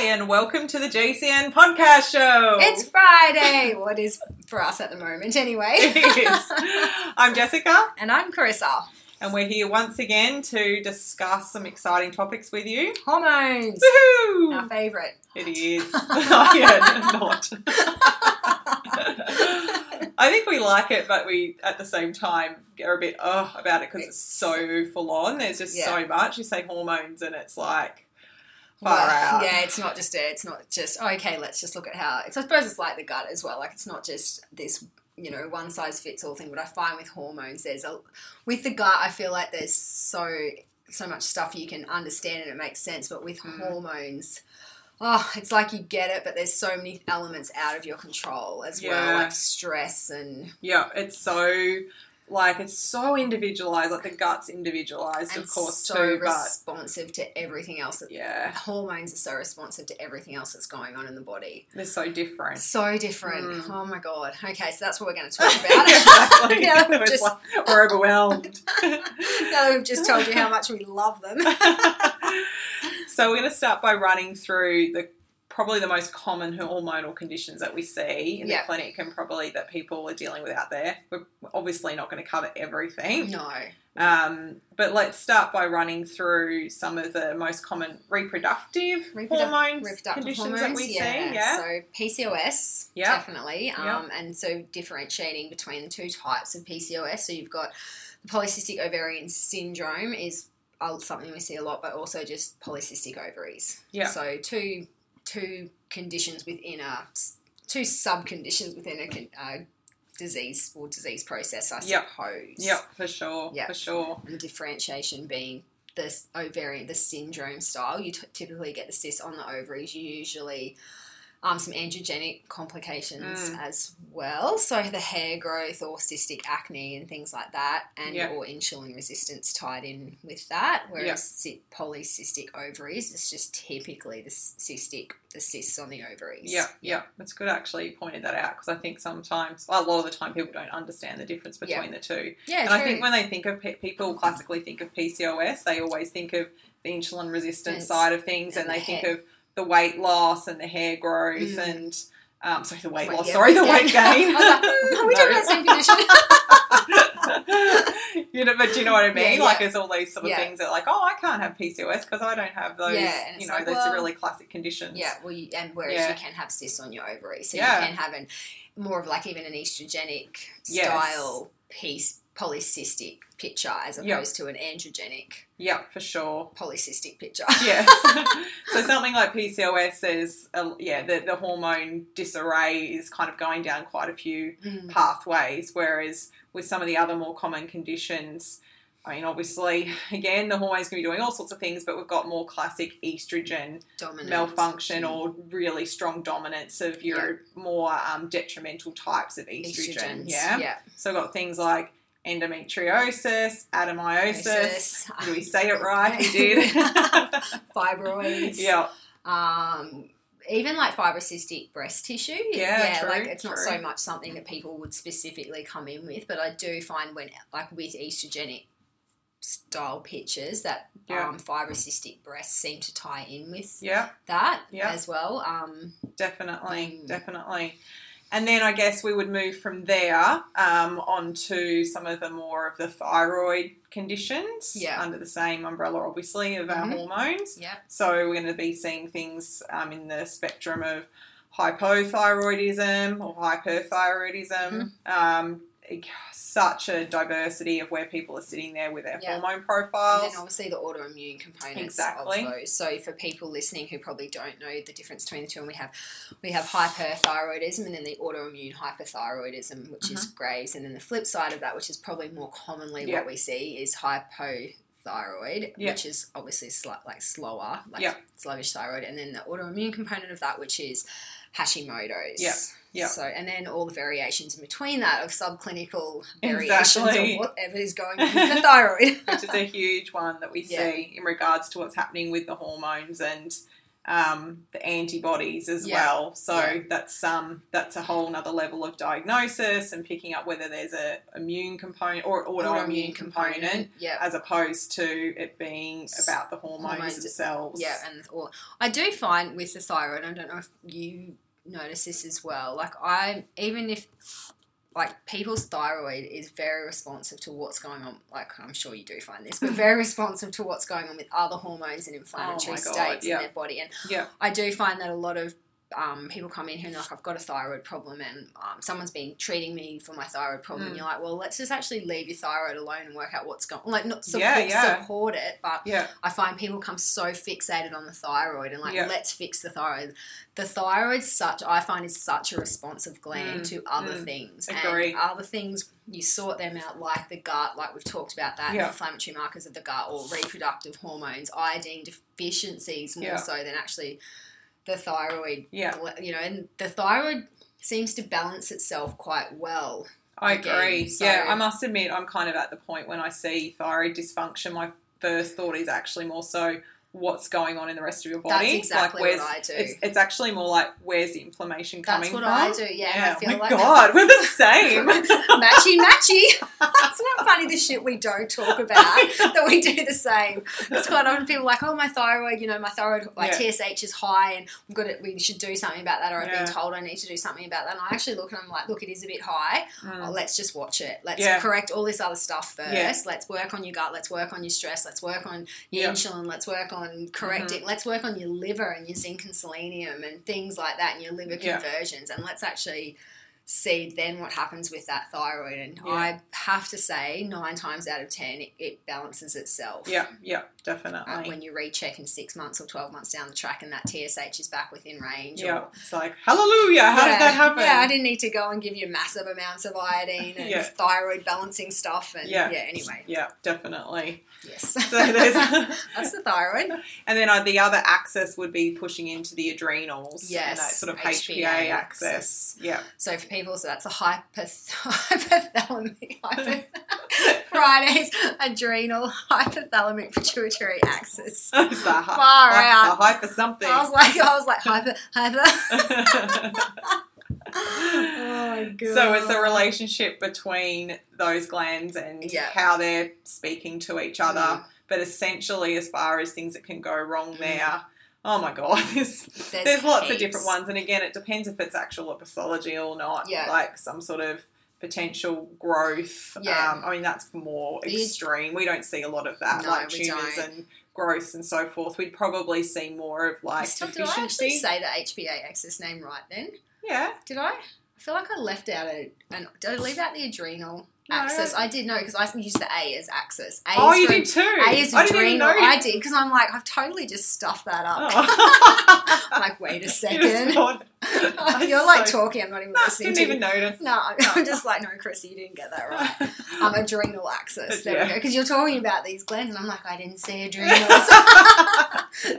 Hi, and welcome to the JCN podcast show. It's Friday. What is for us at the moment, anyway. It is. I'm Jessica, and I'm Carissa. and we're here once again to discuss some exciting topics with you. Hormones. Woohoo! Our favourite. It is. oh, yeah, not. I think we like it, but we at the same time are a bit oh about it because it's so full on. There's just Yeah. so much. You say hormones, and it's like far Well, out. Yeah, it's not just a, it's not just okay. Let's just look at how. It's I suppose it's like the gut as well. Like it's not just this you know one size fits all thing. But I find with hormones, there's a with the gut. I feel like there's so so much stuff you can understand and it makes sense. But with Mm. hormones. Oh, it's like you get it, but there's so many elements out of your control as Yeah. well, like stress and Yeah, it's so like it's so individualized. Like the gut's individualized, and of course, so too. But responsive to everything else. That, yeah, Hormones are so responsive to everything else that's going on in the body. they're so different. So different. Mm. Oh my god. Okay, so that's what we're going to talk about. exactly. now, that we've It's just, like we're overwhelmed. now that we've just told you how much we love them. so we're going to start by running through the probably the most common hormonal conditions that we see in Yeah. the clinic and probably that people are dealing with out there. We're obviously not going to cover everything. No. Um, but let's start by running through some of the most common reproductive Reproduc- hormones Reproductive conditions hormones, that we yeah. see. Yeah. So PCOS, Yep. definitely. Um, And so differentiating between the two types of PCOS. So you've got the polycystic ovarian syndrome is uh, something we see a lot, but also just polycystic ovaries. Yeah. So two two conditions within a two sub conditions within a uh, disease or disease process, I Yep. suppose. Yep, for sure. Yep. For sure. And the differentiation being the ovarian, the syndrome style. You t- typically get the cyst on the ovaries. You usually um, some androgenic complications Mm. as well. So the hair growth or cystic acne and things like that, and Yeah. or insulin resistance tied in with that. Whereas cy- polycystic ovaries, it's just typically the cystic, the cysts on the ovaries. Yeah, yeah, it's good actually you pointed that out because I think sometimes, well, a lot of the time, people don't understand the difference between the two. yeah. and true. I think when they think of pe- people classically think of PCOS, they always think of the insulin resistance side of things, and, And they the think of the weight loss and the hair growth Mm. and um, sorry, the weight Wait, loss. yeah, sorry, the weight weight gain. gain. Like, no, we don't have the same condition. you know, but do you know what I mean? Yeah, Like, yeah. there's all these sort of Yeah. things that, like, oh, I can't have PCOS because I don't have those. Yeah, you know, like, those well- are really classic conditions. Yeah, well, you, and whereas Yeah. you can have cysts on your ovaries, so Yeah. you can have an more of like even an estrogenic Yes. style piece polycystic picture as Yeah. opposed to an androgenic yeah, for sure. polycystic picture. Yes. so something like PCOS, is, a, yeah, the, the hormone disarray is kind of going down quite a few Mm. pathways, whereas with some of the other more common conditions, I mean, obviously, again, the hormones can be doing all sorts of things, but we've got more classic estrogen Dominant. malfunction or really strong dominance of your more um, detrimental types of estrogen. estrogens. Yeah. yeah. So we've got things like endometriosis, adenomyosis. Osis. Did we say it right? We did. Fibroids. yeah. Um, even like fibrocystic breast tissue. Yeah, true, like it's not so much something that people would specifically come in with, but I do find when like with estrogenic style pictures that Yeah. um, fibrocystic breasts seem to tie in with Yeah. that Yeah. as well. Um, Definitely, Mm. definitely. And then I guess we would move from there um, onto some of the more of the thyroid conditions Yeah. under the same umbrella, obviously, of our Mhm. hormones. yeah, So we're going to be seeing things um, in the spectrum of hypothyroidism or hyperthyroidism. Mm-hmm. Um, such a diversity of where people are sitting there with their Yeah. hormone profiles. and then obviously the autoimmune components Exactly. of those. So for people listening who probably don't know the difference between the two, and we have we have hyperthyroidism and then the autoimmune hyperthyroidism, which is mm-hmm. Graves, and then the flip side of that, which is probably more commonly Yeah. what we see, is hypo thyroid, Yeah. which is obviously sli- like slower, like Yeah. sluggish thyroid, and then the autoimmune component of that, which is Hashimoto's. Yeah. Yeah. So, and then all the variations in between that of subclinical variations Exactly. of whatever is going on with the thyroid. which is a huge one that we Yeah. see in regards to what's happening with the hormones and um, the antibodies as Yeah. well. So Yeah. that's um, that's a whole nother level of diagnosis and picking up whether there's a immune component or autoimmune component, Yeah. as opposed to it being about the hormones, Hormones, themselves. Yeah, and or I do find with the thyroid, I don't know if you notice this as well. Like I, even if like people's thyroid is very responsive to what's going on. Like I'm sure you do find this, but very responsive to what's going on with other hormones and inflammatory Oh my God, states yeah. in their body. And Yeah. I do find that a lot of um, people come in here and they're like, I've got a thyroid problem, and um, someone's been treating me for my thyroid problem. Mm. And you're like, well, let's just actually leave your thyroid alone and work out what's going. on. Like, not support, Yeah, yeah. support it, but Yeah. I find people come so fixated on the thyroid and like, let's fix the thyroid. The thyroid's such, I find, is such a responsive gland Mm, to other mm. things. Agree. And other things, you sort them out, like the gut, like we've talked about that, inflammatory markers of the gut or reproductive hormones, iodine deficiencies more so than actually the thyroid. Yeah. You know, and the thyroid seems to balance itself quite well. I again, agree. so- Yeah, I must admit, I'm kind of at the point when I see thyroid dysfunction, my first thought is actually more so what's going on in the rest of your That's body. exactly like, where's, what I do. It's, it's actually more like, where's the inflammation coming from. That's what from? I do, yeah. and I feel oh my like God, we're the same. matchy matchy. It's not funny the shit we don't talk about that we do the same. It's quite often people like, oh my thyroid, you know, my thyroid my Yeah. TSH is high and we've got it. We should do something about that, or I've Yeah. been told I need to do something about that. And I actually look and I'm like, look, it is a bit high. Mm. Oh, let's just watch it. Let's Yeah. correct all this other stuff first. Yeah. Let's work on your gut. Let's work on your stress. Let's work on your Yeah. insulin. Let's work on Mm-hmm. correcting. Let's work on your liver and your zinc and selenium and things like that and your liver Yeah. conversions. And let's actually see then what happens with that thyroid. And Yeah. I have to say, nine times out of ten, it, it balances itself. Yeah, yeah, Uh, definitely. when you recheck in six months or 12 months down the track and that TSH is back within range. yeah, Or, it's like, hallelujah, how yeah, did that happen? Yeah, I didn't need to go and give you massive amounts of iodine and Yeah. thyroid balancing stuff. And Yeah. yeah, anyway, Yeah, definitely. yes. So there's, That's the thyroid. and then uh, the other axis would be pushing into the adrenals. and Yes, that sort of HPA HPA, axis. Yeah. So for people, so that's a hypoth- hypothalamic, hypo- Friday's adrenal hypothalamic pituitary axis. The Far hy- out. the hype for something. I was like, I was like hyper, hyper. oh my god. so it's a relationship between those glands and Yeah. how they're speaking to each other. Mm. But essentially, as far as things that can go wrong Mm. there, oh my god, there's, There's, there's lots of different ones. And again, it depends if it's actual pathology or not. Yeah. Like some sort of potential growth. Yeah. Um, I mean, that's more extreme. We don't see a lot of that, No, like tumours and growths and so forth. We'd probably see more of like Still, did I actually say the HPA axis name right then? yeah. Did I? I feel like I left out a. An, did I leave out the adrenal No. axis? I did know because I used the A as axis. A Oh, you for- did too. A is I didn't even adrenal. know I did because I'm like I've totally just stuffed that up. Oh. Like wait a second. You're like so- talking. I'm not even listening didn't even notice. No, I'm just like no, Chrissy, you didn't get that right. Um, adrenal axis. There we go. Because you're talking about these glands, and I'm like, I didn't see adrenals.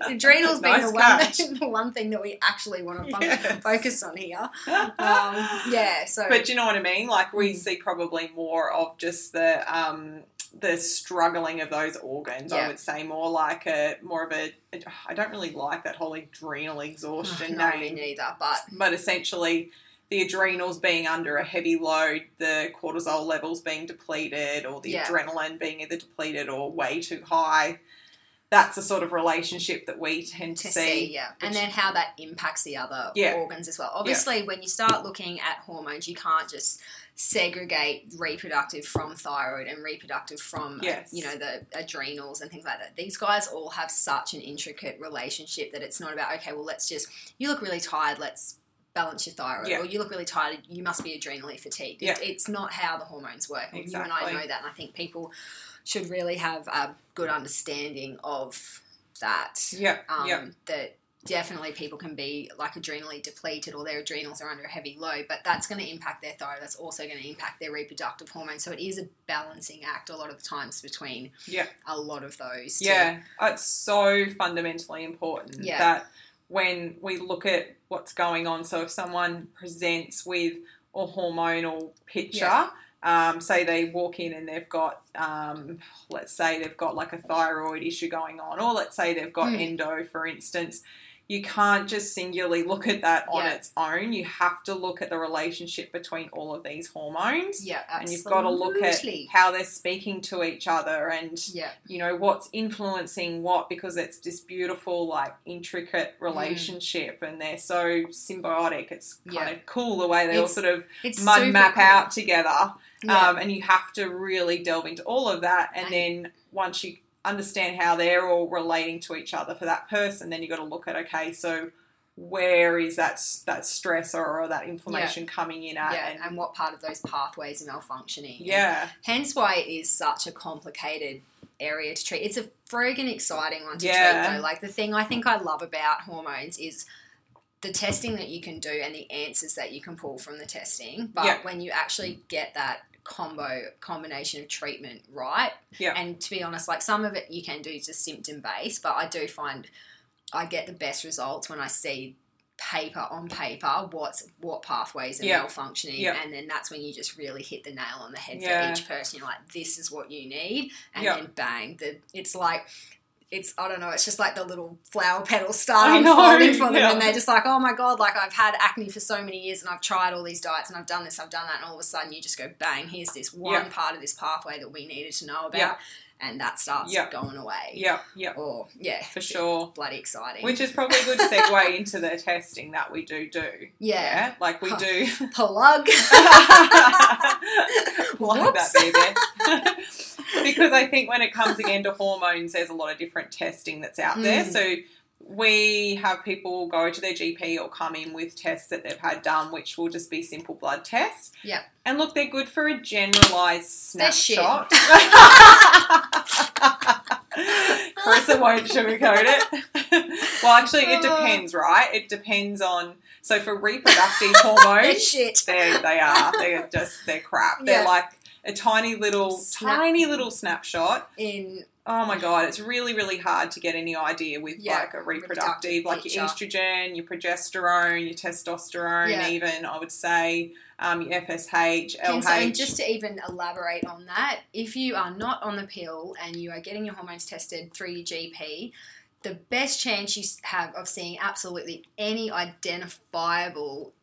adrenals being Nice the one, the one thing that we actually want to Yes. focus on here. Um, yeah. So. But do you know what I mean? Like we Mm. see probably more of just the um the struggling of those organs. I would say more like a more of a. I don't really like that whole adrenal exhaustion no, me name, neither. But but essentially. The adrenals being under a heavy load, the cortisol levels being depleted, or the Yeah. adrenaline being either depleted or way too high. That's the sort of relationship that we tend to, to see. see, yeah, and then how that impacts the other Yeah. organs as well. Obviously, when you start looking at hormones, you can't just segregate reproductive from thyroid and reproductive from uh, Yes. you know the adrenals and things like that. These guys all have such an intricate relationship that it's not about okay, well let's just you look really tired, let's balance your thyroid, Yeah. or you look really tired, you must be adrenally fatigued. It- it's not how the hormones work. You and I know that, and I think people should really have a good understanding of that Yeah, um, yeah, that definitely people can be like adrenally depleted or their adrenals are under a heavy load, but that's going to impact their thyroid. That's also going to impact their reproductive hormones. So it is a balancing act a lot of the times between Yeah. a lot of those. to- Yeah, it's so fundamentally important Yeah. that when we look at what's going on, so if someone presents with a hormonal picture, Yeah. um, say they walk in and they've got, um, let's say they've got like a thyroid issue going on, or let's say they've got Mm. endo, for instance. You can't just singularly look at that on Yeah. its own. You have to look at the relationship between all of these hormones. Yeah, absolutely. And you've got to look at how they're speaking to each other and Yeah, you know what's influencing what because it's this beautiful like intricate Mm. relationship and they're so symbiotic it's kind Yeah. of cool the way they all sort of it's mud map cool. out together Yeah. um, and you have to really delve into all of that and And- then once you understand how they're all relating to each other for that person then you've got to look at okay so where is that that stressor or that inflammation coming in at yeah, and, and what part of those pathways are malfunctioning. And yeah hence why it is such a complicated area to treat. It's a friggin' exciting one to Yeah. treat though. Like the thing I think I love about hormones is the testing that you can do and the answers that you can pull from the testing. But Yeah. when you actually get that combo combination of treatment right, Yeah. and to be honest, like some of it you can do just symptom based, but I do find I get the best results when I see paper on paper what's what pathways are Yeah. malfunctioning Yeah. and then that's when you just really hit the nail on the head Yeah. for each person you're like this is what you need and then bang the it's like it's I don't know. It's just like the little flower petals start I know, unfolding for them, yeah. and they're just like, "Oh my god!" Like I've had acne for so many years, and I've tried all these diets, and I've done this, I've done that, and all of a sudden you just go, "Bang! Here's this one Yeah. part of this pathway that we needed to know about," Yeah. And that starts Yeah. going away. yeah yeah Or yeah, for sure bloody exciting. Which is probably a good segue into the testing that we do do. yeah, like we Huh. do. plug. like that, baby. because I think when it comes again to hormones, there's a lot of different testing that's out there. Mm. So we have people go to their GP or come in with tests that they've had done, which will just be simple blood tests. Yep. And look, they're good for a shit. snapshot. Carissa won't sugarcoat it. well, actually, it depends, right? It depends on. So for reproductive hormones, They're they are. They're just they're crap. They're Yeah. like a tiny little, Snap. tiny little snapshot. In Oh my god, it's really, really hard to get any idea with Yeah, like a reproductive, reproductive like your estrogen, your progesterone, your testosterone, Yeah. even I would say, um, your FSH, And, LH. so, and just to even elaborate on that, if you are not on the pill and you are getting your hormones tested through your GP, the best chance you have of seeing absolutely any identifiable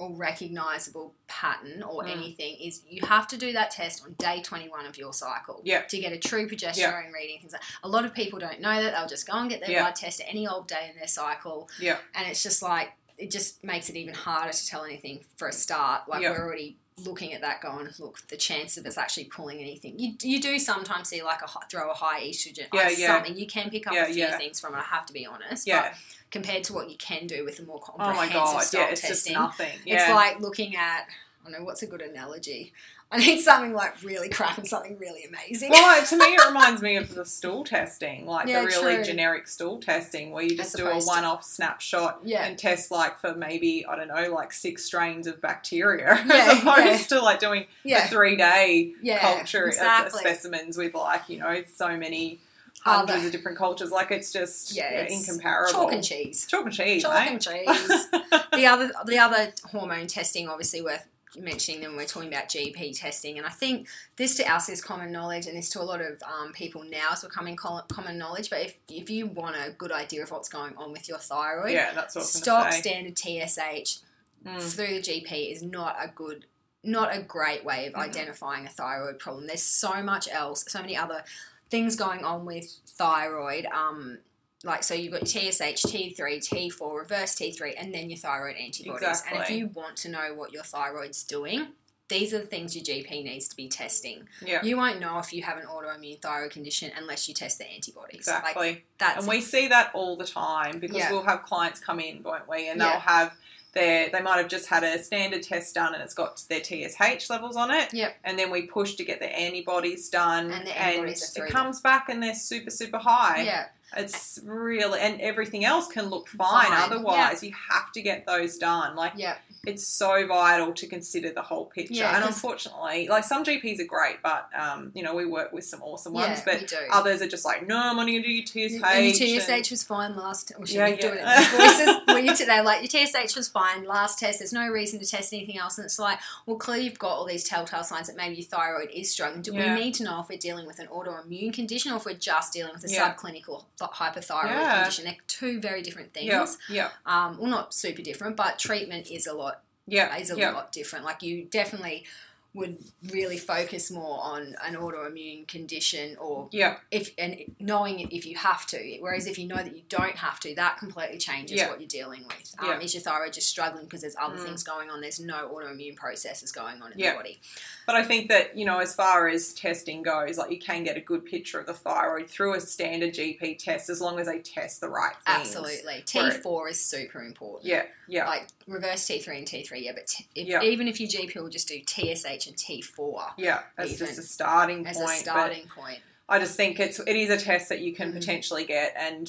or recognizable pattern or Mm. anything is you have to do that test on day 21 of your cycle Yeah. to get a true progesterone reading. Things like, a lot of people don't know that. They'll just go and get their Yeah. blood test any old day in their cycle. Yeah. And it's just like, it just makes it even harder to tell anything for a start. Like we're already looking at that going, look, the chance of us actually pulling anything. You, you do sometimes see like a throw a high estrogen, Yeah, yeah. something. You can pick up Yeah, a few yeah. things from it, I have to be honest. yeah. But compared to what you can do with a more Oh comprehensive my god, yeah, it's just testing, nothing. it's like looking at, I don't know, what's a good analogy? I need something like really crap and something really amazing. well, to me, it reminds me of the stool testing, like Yeah, the really true. generic stool testing, where you just do a one-off snapshot Yeah. and test like for maybe I don't know, like six strains of bacteria, Yeah, as opposed yeah. to like doing a three-day Yeah, culture exactly. specimens with like you know so many Oh, hundreds of different cultures. Like it's just Yeah, yeah, it's incomparable. Chalk and cheese. Chalk and cheese, Chalk mate. and cheese. the other the other hormone testing obviously worth mentioning then we're talking about GP testing and I think this to us is common knowledge and this to a lot of um, people now is becoming common knowledge but if, if you want a good idea of what's going on with your thyroid yeah, that's what stock standard TSH Mm. through the GP is not a good not a great way of Mhm. identifying a thyroid problem there's so much else so many other things going on with thyroid um like so you've got your TSH, T3, T4, reverse T3, and then your thyroid antibodies. And if you want to know what your thyroid's doing, these are the things your GP needs to be testing. Yeah, You won't know if you have an autoimmune thyroid condition unless you test the antibodies. Like exactly. that's and we see that all the time because Yeah. we'll have clients come in, won't we? And Yeah. they'll have their they might have just had a standard test done and it's got their TSH levels on it. Yep. And then we push to get their antibodies done, And the antibodies are it comes back and they're super super high. yeah. It's really, and everything else can look fine. Fine, Otherwise, you have to get those done. Like Yeah. It's so vital to consider the whole picture. Yeah, and unfortunately, like some GPs are great, but um, you know, we work with some awesome ones, yeah, but others are just like, no, I'm only gonna do your TSH. And your and- TSH was fine last. Or should Yeah, we do it yeah. in voices? Were you today like your TSH was fine last test? There's no reason to test anything else, and it's like, well, clearly you've got all these telltale signs that maybe your thyroid is struggling. Do Yeah. we need to know if we're dealing with an autoimmune condition or if we're just dealing with a Yeah. subclinical th- hypothyroid Yeah. condition? They're two very different things. yeah, yeah, Um, well, not super different, but treatment is a lot yeah, is a yeah. lot different. Like you definitely would really focus more on an autoimmune condition or Yeah, if and knowing if you have to. Whereas if you know that you don't have to, that completely changes Yeah. what you're dealing with. Um, Yeah. Is your thyroid just struggling because there's other Mm. things going on? There's no autoimmune processes going on in Yeah. the body. But I think that, you know, as far as testing goes, like you can get a good picture of the thyroid through a standard GP test as long as they test the right things. Absolutely, T4 is super important. Yeah, yeah. Like reverse T3 and T3, yeah, but t- if, Yeah. even if your GP will just do TSH and T4 yeah, even just a starting point. as a starting point, I just think it's it is a test that you can Mhm. potentially get and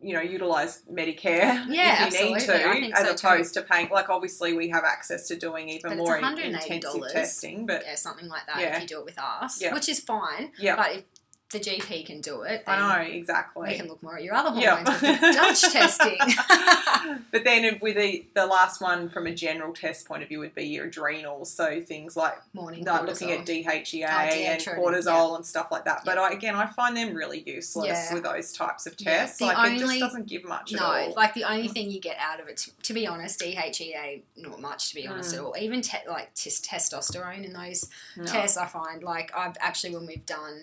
you know utilize Medicare Yeah, if you need absolutely. I to, as so too. opposed to paying. Like obviously we have access to doing even But more in- $180 intensive testing, but yeah, something like that Yeah. if you do it with us, Yeah. which is fine. yeah, But if the GP can do it, I know exactly. we can look more at your other Yeah. hormones Dutch testing. but then with the, the last one from a general test point of view would be your adrenals. So things like Morning like cortisol. looking at DHEA Oh, and cortisol and stuff like that. But I, again, I find them really useless Yeah. with those types of tests. Like it just doesn't give much at No, all. like the only thing you get out of it, to, to be honest, DHEA, not much to be honest Mm. at all. Even te- like tes- testosterone in those No. tests, I find like I've actually when we've done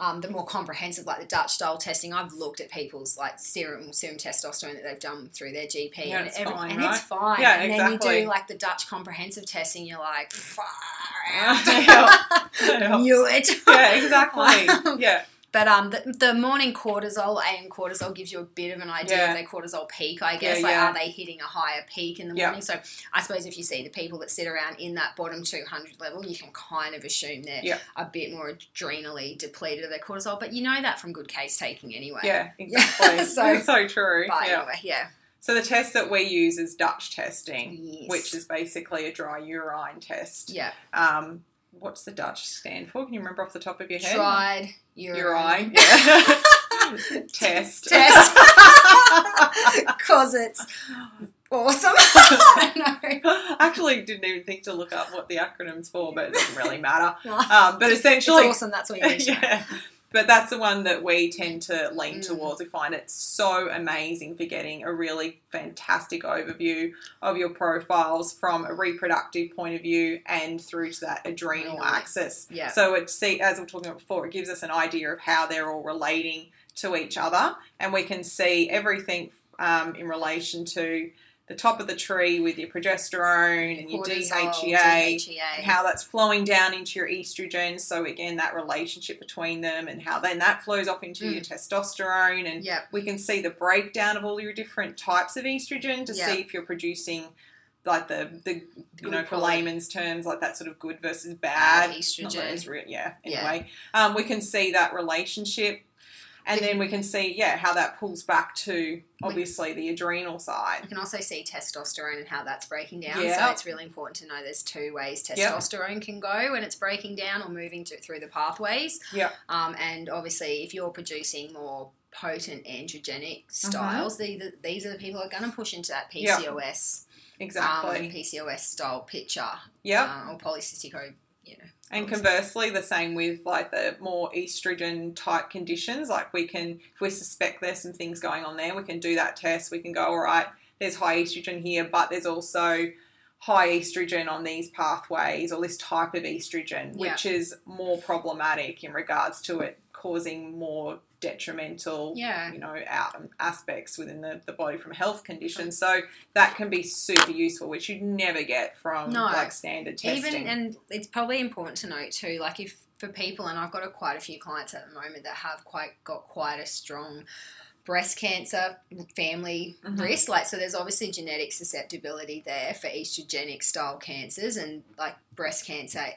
um, the more comprehensive, like the Dutch style testing, I've looked at people's like serum serum testosterone that they've done through their GP, Yeah, and, it's every- fine, and right? it's fine. Yeah, and then you exactly. do like the Dutch comprehensive testing, you're like, far out, knew it. yeah, exactly. Yeah, But um, the, the morning cortisol, AM cortisol, gives you a bit of an idea Yeah. of their cortisol peak. I guess, Yeah, like, yeah. are they hitting a higher peak in the morning? So, I suppose if you see the people that sit around in that bottom two hundred level, you can kind of assume they're a bit more adrenally depleted of their cortisol. But you know that from good case taking anyway. yeah, exactly. So- so, so true. But yeah. anyway, yeah. So the test that we use is Dutch testing, Yes. which is basically a dry urine test. yeah, Um, what's the Dutch stand for? Can you remember off the top of your head? tried urine, urine. Yeah. test. test because it's awesome. I know. Actually didn't even think to look up what the acronym's for, but it doesn't really matter. No. Um, but It's essentially, awesome. That's what you need yeah. But that's the one that we tend to lean Mm. towards. We find it so amazing for getting a really fantastic overview of your profiles from a reproductive point of view and through to that adrenal Adrenal. axis. Yeah. So it see as we we're talking about before, it gives us an idea of how they're all relating to each other, and we can see everything um, in relation to the top of the tree with your progesterone and your DHEA, DHEA. and how that's flowing down into your estrogen. So again, that relationship between them, and how then that flows off into Mm. your testosterone, and Yep. we can see the breakdown of all your different types of estrogen to Yeah. see if you're producing like the the you Good know for quality. layman's terms like that sort of good versus Bad bad, estrogen. Not that it's re- yeah. Yeah. Anyway, um, we can see that relationship. And then we can see, yeah, how that pulls back to obviously the adrenal side. You can also see testosterone and how that's breaking down. Yeah. So it's really important to know there's two ways Yep. testosterone can go when it's breaking down or moving to, through the pathways. Yep. Um, and obviously, if you're producing more potent androgenic Mm-hmm. styles, these, these are the people who are going to push into that Yep. PCOS, Exactly. um, PCOS style picture, yep. uh, or polycystic, you know. And conversely, the same with like the more estrogen type conditions. Like we can, if we suspect there's some things going on there, we can do that test. We can go, all right, there's high estrogen here, but there's also high estrogen on these pathways or this type of estrogen, Yeah. which is more problematic in regards to it causing more detrimental Yeah. you know out aspects within the, the body from health conditions so that can be super useful which you'd never get from No. like standard testing Even and it's probably important to note too, like if for people, and I've got a, quite a few clients at the moment that have quite got quite a strong breast cancer family Mhm. risk. Like so, there's obviously genetic susceptibility there for estrogenic style cancers, and like breast cancer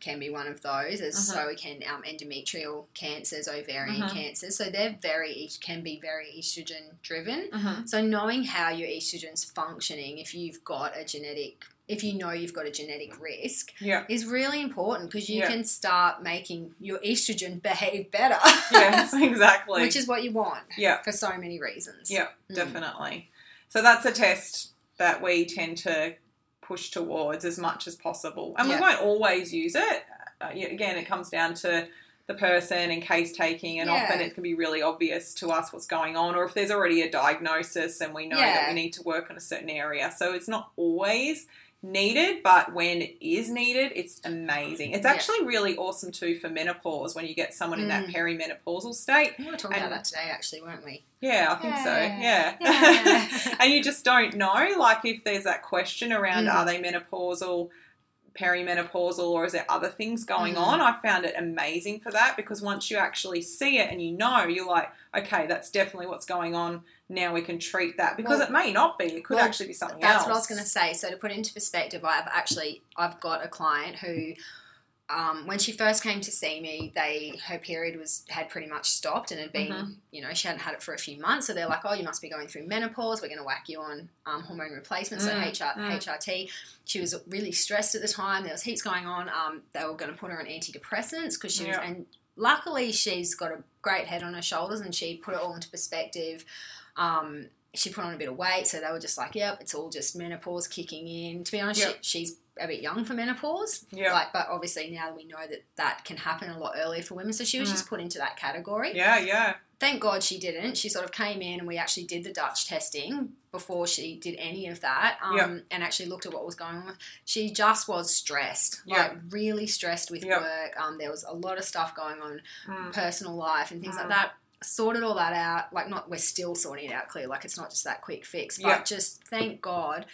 can be one of those, as Mhm. so can um, endometrial cancers, ovarian Mhm. cancers. So they're very each can be very estrogen driven. Mm-hmm. So knowing how your estrogen's functioning, if you've got a genetic, if you know you've got a genetic risk, Yeah. is really important because you Yeah. can start making your estrogen behave better. Yes, exactly. Which is what you want yeah, for so many reasons. Yeah, Mm. definitely. So that's a test that we tend to push towards as much as possible, and Yeah. we won't always use it. Uh, again, it comes down to the person and case taking, and Yeah. often it can be really obvious to us what's going on, or if there's already a diagnosis and we know that we need to work on a certain area. So it's not always needed, but when it is needed, it's amazing. It's Yeah. actually really awesome too for menopause when you get someone in that Mm. perimenopausal state. We were talking about that today, actually, weren't we? Yeah, I think so. Yeah. Yeah. Yeah. and you just don't know, like, if there's that question around Mm. are they menopausal, perimenopausal, or is there other things going Mhm. on? I found it amazing for that because once you actually see it and you know, you're like, okay, that's definitely what's going on. Now we can treat that because Well- it may not be. It could well, actually be something That's else. That's what I was going to say. So to put it into perspective, I've actually I've got a client who, um, when she first came to see me, they her period was had pretty much stopped and had been Mhm. you know she hadn't had it for a few months. So they're like, oh, you must be going through menopause. We're going to whack you on um, hormone replacement, so Mm, HR, mm. HRT. She was really stressed at the time. There was heaps going on. Um, they were going to put her on antidepressants because she was and luckily she's got a great head on her shoulders and she put it all into perspective. Um, she put on a bit of weight, so they were just like, "Yep, it's all just menopause kicking in." To be honest, Yep. she, she's a bit young for menopause, Yeah. like, but obviously now we know that that can happen a lot earlier for women. So she was Mm. just put into that category. yeah, yeah. Thank God she didn't. She sort of came in and we actually did the Dutch testing before she did any of that, um, and actually looked at what was going on. She just was stressed, like really stressed with work. Um, there was a lot of stuff going on Mm. personal life and things Mm. like that. Sorted all that out. Like, not we're still sorting it out. Clear, like it's not just that quick fix. But Yeah. just thank God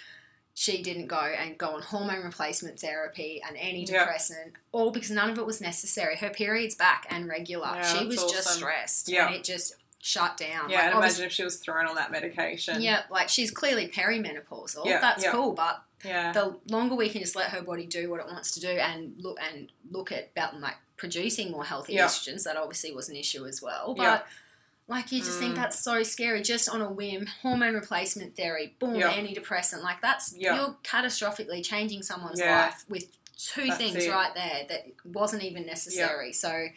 she didn't go and go on hormone replacement therapy and antidepressant, all because none of it was necessary. Her period's back and regular. Yeah, she was just stressed, Yeah. and it just shut down. Yeah, Like, and imagine if she was thrown on that medication. yeah, like she's clearly perimenopausal. Yeah, That's yeah. cool, but Yeah. the longer we can just let her body do what it wants to do and look and look at about like producing more healthy Yeah. estrogens, that obviously was an issue as well. But Yeah. Like you just think Mm. that's so scary, just on a whim, hormone replacement theory, boom, Yeah. antidepressant, like that's Yeah. you're catastrophically changing someone's Yeah. life with two That's things it. right there that wasn't even necessary. So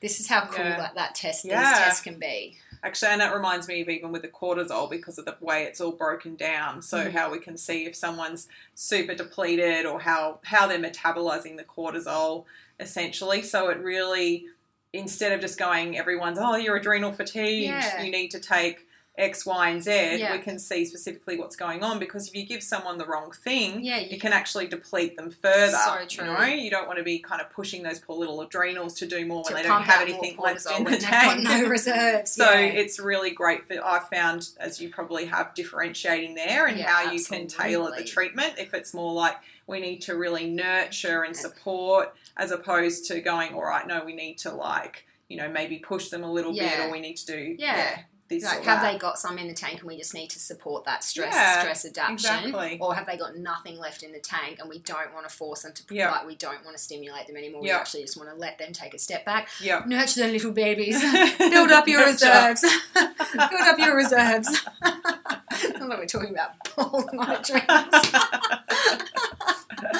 this is how cool Yeah. that, that test Yeah. these tests can be. Actually, and that reminds me of even with the cortisol because of the way it's all broken down. So Mm. how we can see if someone's super depleted or how how they're metabolizing the cortisol essentially. So it really instead of just going everyone's oh you're adrenal fatigued, Yeah. you need to take X, Y, and Z, Yeah. we can see specifically what's going on because if you give someone the wrong thing, Yeah, you you can actually deplete them further. So true. You know, you don't want to be kind of pushing those poor little adrenals to do more to when they don't have anything left in the tank. no reserves. So yeah. it's really great for I found as you probably have differentiating there and Yeah, how you can tailor the treatment if it's more like we need to really nurture and support as opposed to going all right no we need to like you know maybe push them a little bit or we need to do Yeah. this Like, have that. they got some in the tank and we just need to support that stress Yeah, stress adaptation exactly. or have they got nothing left in the tank and we don't want to force them to Yeah. like we don't want to stimulate them anymore Yeah. we actually just want to let them take a step back yeah nurture the little babies build up your reserves build up your reserves not like we're talking about balls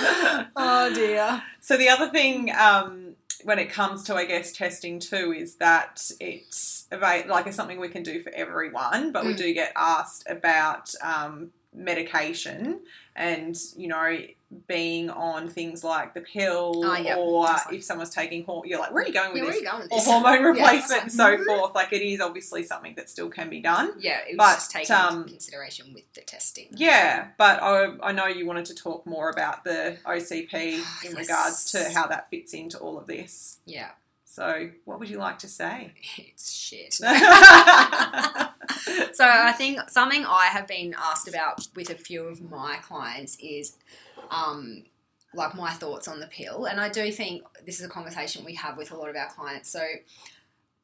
oh dear So the other thing um, when it comes to, I guess, testing too, is that it's like it's something we can do for everyone, but we Mm. do get asked about um, medication and you know being on things like the pill Oh, yeah. or like- if someone's taking hor- you're like where are you going with yeah, this you going with or this? hormone Yeah, replacement and so mm. forth like it is obviously something that still can be done yeah it was But, just taken um, into consideration with the testing yeah, but I, I know you wanted to talk more about the OCP in Yes. regards to how that fits into all of this. yeah So, what would you like to say? it's shit So I think something I have been asked about with a few of my clients is um, like my thoughts on the pill. And I do think this is a conversation we have with a lot of our clients. So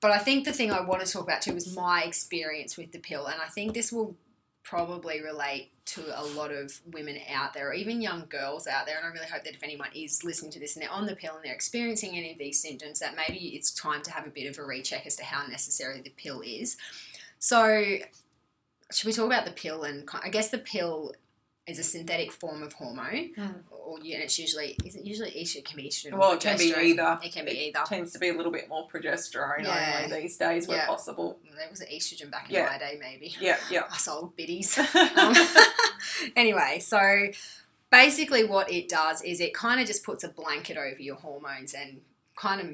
but I think the thing I want to talk about too is my experience with the pill. And I think this will probably relate to a lot of women out there, or even young girls out there. And I really hope that if anyone is listening to this and they're on the pill and they're experiencing any of these symptoms, that maybe it's time to have a bit of a recheck as to how necessary the pill is. So, should we talk about the pill? And I guess the pill is a synthetic form of hormone, Mm. or it's usually is it usually estrogen? It can be estrogen. or Well, it can be either. It can be either. Tends to be a little bit more progesterone Yeah. only these days where Yeah. possible. There was an estrogen back in Yeah. my day, maybe. Yeah, yeah. Us old biddies. Um, anyway, so basically, what it does is it kind of just puts a blanket over your hormones and kind of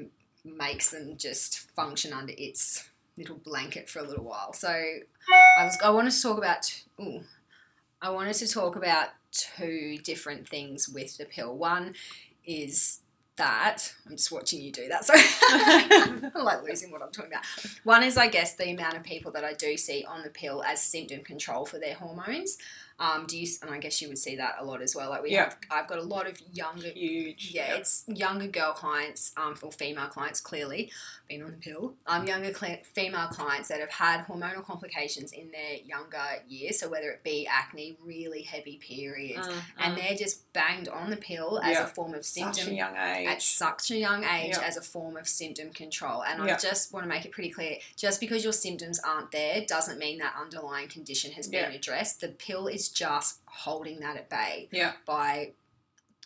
makes them just function under its little blanket for a little while. So I was I wanted to talk about ooh, I wanted to talk about two different things with the pill. One is that I'm just watching you do that, so I'm like losing what I'm talking about. One is, I guess, the amount of people that I do see on the pill as symptom control for their hormones. Um, do you? And I guess you would see that a lot as well. Like we Yeah. have, I've got a lot of younger, Huge. yeah, it's younger girl clients, um, or female clients, clearly been on the pill. Um, younger cl- female clients that have had hormonal complications in their younger years. So whether it be acne, really heavy periods, Mm, and they're just banged on the pill as Yeah. a form of such a symptom young age. at such a young age Yeah. as a form of symptom control. And. I just want to make it pretty clear just because your symptoms aren't there doesn't mean that underlying condition has been addressed. The pill is just holding that at bay Yeah. by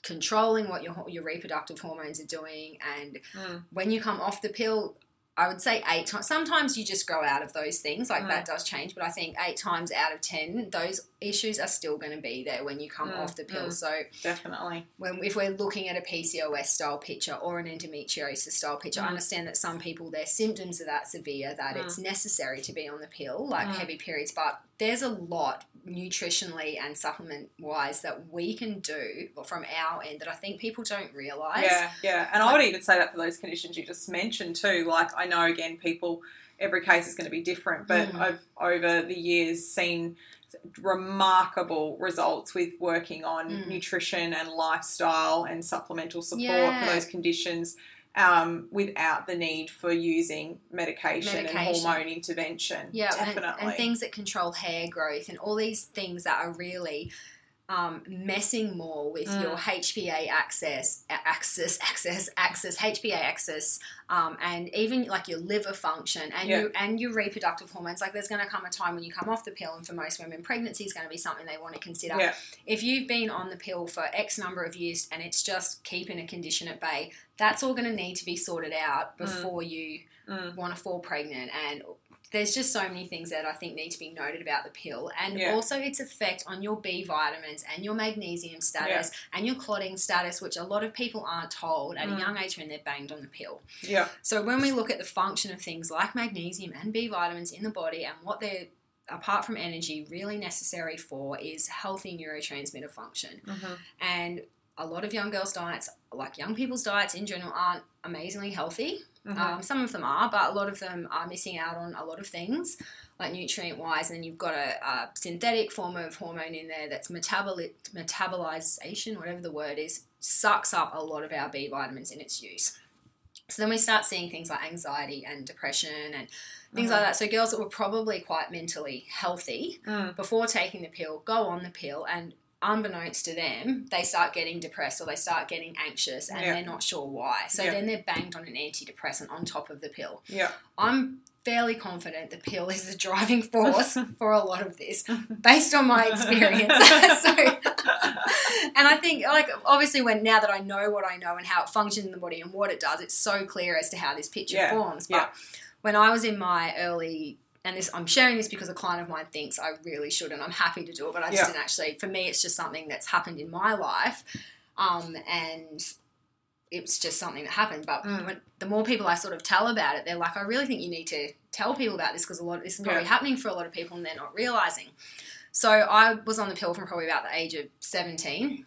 controlling what your your reproductive hormones are doing and Mm. when you come off the pill I would say eight times. Sometimes you just grow out of those things, like Mm. that does change. But I think eight times out of ten, those issues are still going to be there when you come Mm, off the pill. mm. So Definitely. when if we're looking at a PCOS style picture or an endometriosis style picture, I Mm. understand that some people their symptoms are that severe that Mm. it's necessary to be on the pill, like heavy periods. But there's a lot nutritionally and supplement wise that we can do from our end that I think people don't realize. Yeah, yeah. And I would even say that for those conditions you just mentioned too. Like I know again people every case is going to be different, but Mm. I've over the years seen remarkable results with working on Mm. nutrition and lifestyle and supplemental support Yeah. for those conditions um, without the need for using medication, and hormone intervention. Yeah, and, definitely. and things that control hair growth and all these things that are really um, messing more with Mm. your HPA axis, access, access, access, HPA axis, um, and even like your liver function and Yeah. your and your reproductive hormones. Like, there's going to come a time when you come off the pill, and for most women, pregnancy is going to be something they want to consider. If you've been on the pill for X number of years and it's just keeping a condition at bay, that's all going to need to be sorted out before you Mm. want to fall pregnant and there's just so many things that I think need to be noted about the pill and Yeah. also its effect on your B vitamins and your magnesium status and your clotting status which a lot of people aren't told at Mm. a young age when they're banged on the pill. yeah, So when we look at the function of things like magnesium and B vitamins in the body and what they're apart from energy really necessary for is healthy neurotransmitter function. Mhm. And a lot of young girls' diets, like young people's diets in general, aren't amazingly healthy. Mhm. Um, some of them are, but a lot of them are missing out on a lot of things, like nutrient wise. And then you've got a, a synthetic form of hormone in there that's metaboli- metabolization, whatever the word is, sucks up a lot of our B vitamins in its use. So then we start seeing things like anxiety and depression and things like that. So girls that were probably quite mentally healthy Mm. before taking the pill go on the pill and unbeknownst to them they start getting depressed or they start getting anxious and Yeah. they're not sure why so Yeah. then they're banged on an antidepressant on top of the pill yeah, i'm fairly confident the pill is the driving force for a lot of this based on my experience so and I think, like, obviously, when now that I know what I know and how it functions in the body and what it does, it's so clear as to how this picture Yeah, forms. But when I was in my early, and this, I'm sharing this because a client of mine thinks I really should, and I'm happy to do it, but I just Yeah. didn't actually. For me, it's just something that's happened in my life, um, and it's just something that happened. But Mm. when, the more people I sort of tell about it, they're like, I really think you need to tell people about this because a lot of this is probably Yeah. happening for a lot of people and they're not realizing. So I was on the pill from probably about the age of 17,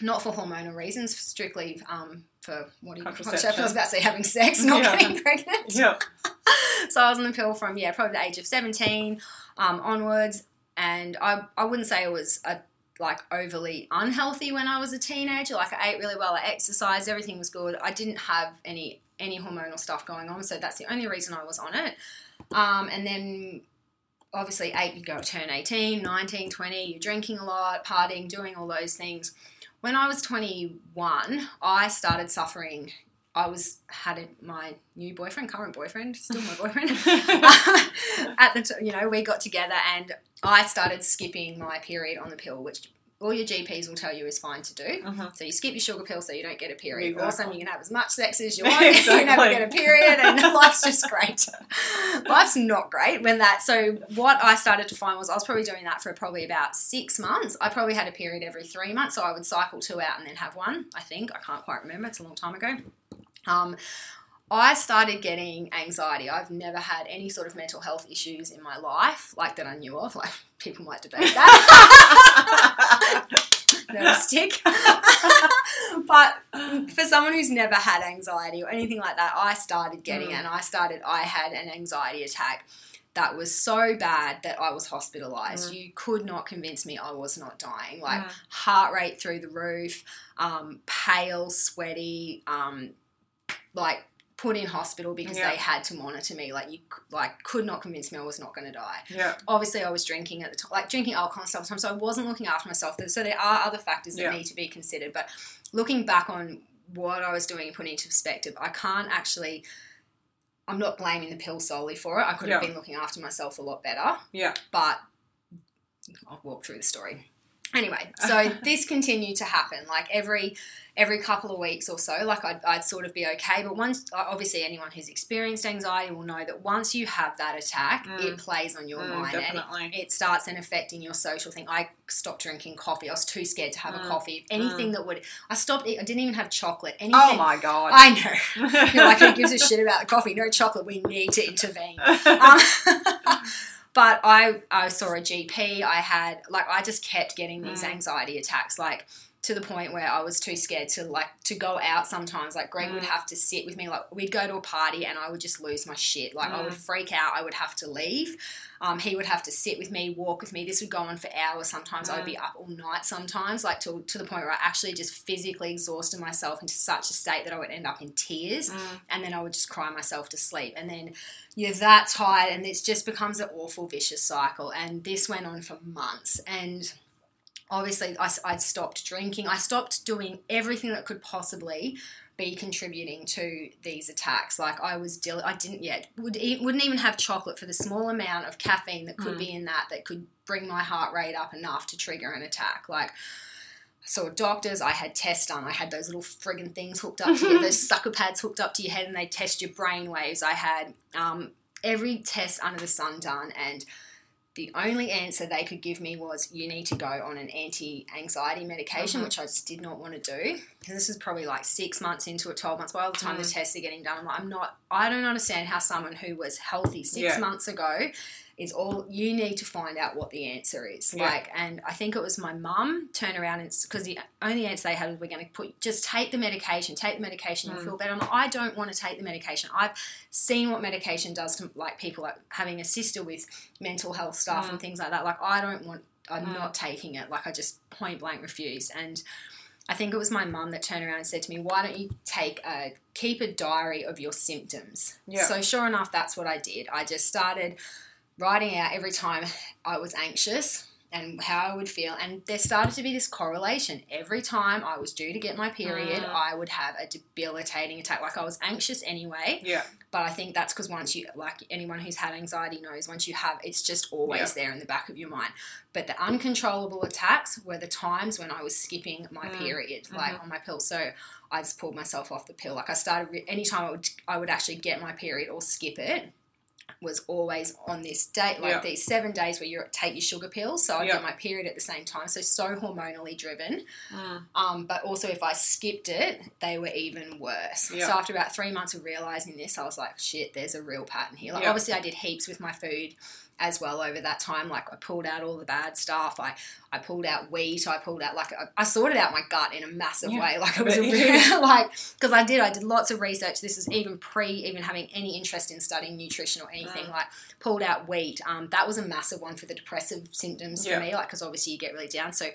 not for hormonal reasons, strictly um, for what do you Contraception. I was about to say having sex, not Yeah. getting pregnant. yeah, So I was on the pill from yeah, probably the age of 17 um, onwards, and I I wouldn't say it was a like overly unhealthy when I was a teenager. Like I ate really well, I exercised, everything was good. I didn't have any any hormonal stuff going on, so that's the only reason I was on it. Um, and then obviously eight, you go turn 18, 19, 20, you're drinking a lot, partying, doing all those things. When I was 21, I started suffering. I was had my new boyfriend, current boyfriend, still my boyfriend. At the t- you know we got together and I started skipping my period on the pill, which all your GPs will tell you is fine to do. Mhm. So you skip your sugar pill so you don't get a period. Exactly. Awesome, you can have as much sex as you want. So you never get a period, and life's just great. life's not great when that. So what I started to find was I was probably doing that for probably about six months. I probably had a period every three months, so I would cycle two out and then have one. I think I can't quite remember. It's a long time ago. Um, I started getting anxiety. I've never had any sort of mental health issues in my life, like that I knew of. Like people might debate that. no stick. but for someone who's never had anxiety or anything like that, I started getting it, Mm. and I started. I had an anxiety attack that was so bad that I was hospitalized. Mm. You could not convince me I was not dying. Like Mm. heart rate through the roof, um, pale, sweaty, um, like put in hospital because Yeah. they had to monitor me. Like you, like could not convince me I was not going to die. yeah. Obviously, I was drinking at the time, like drinking alcohol and stuff. So I wasn't looking after myself. So there are other factors that Yeah. need to be considered. But looking back on what I was doing and putting into perspective, I can't actually. I'm not blaming the pill solely for it. I could have been looking after myself a lot better Yeah. but I'll walk through the story. Anyway, so this continued to happen like every every couple of weeks or so. Like I'd, I'd sort of be okay, but once obviously anyone who's experienced anxiety will know that once you have that attack, Mm. it plays on your Mm, mind and it, definitely. it starts then affecting your social thing. I stopped drinking coffee. I was too scared to have a Mm. coffee. Anything that would I stopped. I didn't even have chocolate. Anything. oh my god. I know. You're like, who gives a shit about the coffee? No chocolate. We need to intervene. Um, but I, I saw a GP. I had like I just kept getting these Mm. anxiety attacks, like to the point where I was too scared to like to go out. Sometimes, like Greg would Mm. have to sit with me. Like we'd go to a party and I would just lose my shit. Like I would Mm. freak out. I would have to leave. Um, he would have to sit with me, walk with me. This would go on for hours. Sometimes I would Mm. be up all night. Sometimes, like to to the point where I actually just physically exhausted myself into such a state that I would end up in tears Mm. and then I would just cry myself to sleep. And then you're that tired, and it just becomes an awful vicious cycle. And this went on for months. And obviously, I, would stopped drinking. I stopped doing everything that could possibly be contributing to these attacks. Like I was, deal- I didn't yet would e- wouldn't even have chocolate for the small amount of caffeine that could Mm. be in that that could bring my heart rate up enough to trigger an attack. Like I saw doctors. I had tests done. I had those little friggin' things hooked up to you, those sucker pads hooked up to your head, and they test your brain waves. I had um, every test under the sun done, and the only answer they could give me was you need to go on an anti-anxiety medication, Mhm. which I just did not want to do. Because this is probably like six months into it, twelve months. By the time the Mm. tests are getting done, I'm like, I'm not. I don't understand how someone who was healthy six Yeah. months ago is all you need to find out what the answer is. Yeah. Like, and I think it was my mum turn around and because the only answer they had was we're going to put just take the medication, take the medication, you'll Mm. feel better. I'm like, I don't want to take the medication. I've seen what medication does to like people like having a sister with mental health stuff and things like that. Like, I don't want. I'm Mm. not taking it. Like, I just point blank refuse. and. I think it was my mum that turned around and said to me, "Why don't you take a keep a diary of your symptoms?" Yeah. So sure enough, that's what I did. I just started writing out every time I was anxious and how I would feel, and there started to be this correlation. Every time I was due to get my period, Mm. I would have a debilitating attack. Like I was anxious anyway, Yeah. but I think that's because once you, like anyone who's had anxiety knows, once you have, it's just always Yeah. there in the back of your mind. But the uncontrollable attacks were the times when I was skipping my Mm. period, like Mhm. on my pill. So I just pulled myself off the pill. Like I started, anytime I would, I would actually get my period or skip it. Was always on this date, like Yeah. these seven days where you take your sugar pills. So I Yeah. get my period at the same time. So so hormonally driven. Mm. Um, but also, if I skipped it, they were even worse. Yeah. So after about three months of realizing this, I was like, shit, there's a real pattern here. Like, Yeah. obviously, I did heaps with my food as well over that time. Like, I pulled out all the bad stuff. I, I pulled out wheat. I pulled out, like, I, I sorted out my gut in a massive Yeah. way. Like, it was a But- really, like, because I did, I did lots of research. This is even pre even having any interest in studying nutrition or anything. Like, pulled out wheat. Um, that was a massive one for the depressive symptoms Yeah. for me, like, because obviously you get really down. So,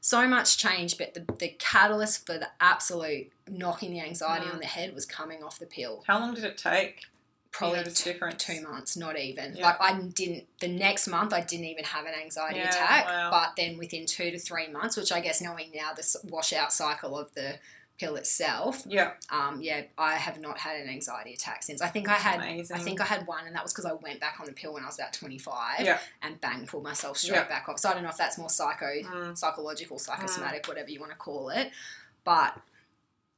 so much change, but the, the catalyst for the absolute knocking the anxiety Mm. on the head was coming off the pill. How long did it take? Probably two, two months, not even. Yeah. Like I didn't. The next month, I didn't even have an anxiety Yeah, attack. wow. But then within two to three months, which I guess knowing now the washout cycle of the pill itself, Yeah, um, yeah, I have not had an anxiety attack since. I think I had. amazing. I think I had one, and that was because I went back on the pill when I was about twenty five, Yeah. and bang, pulled myself straight Yeah. back off. So I don't know if that's more psycho, Mm. psychological, psychosomatic, whatever you want to call it, but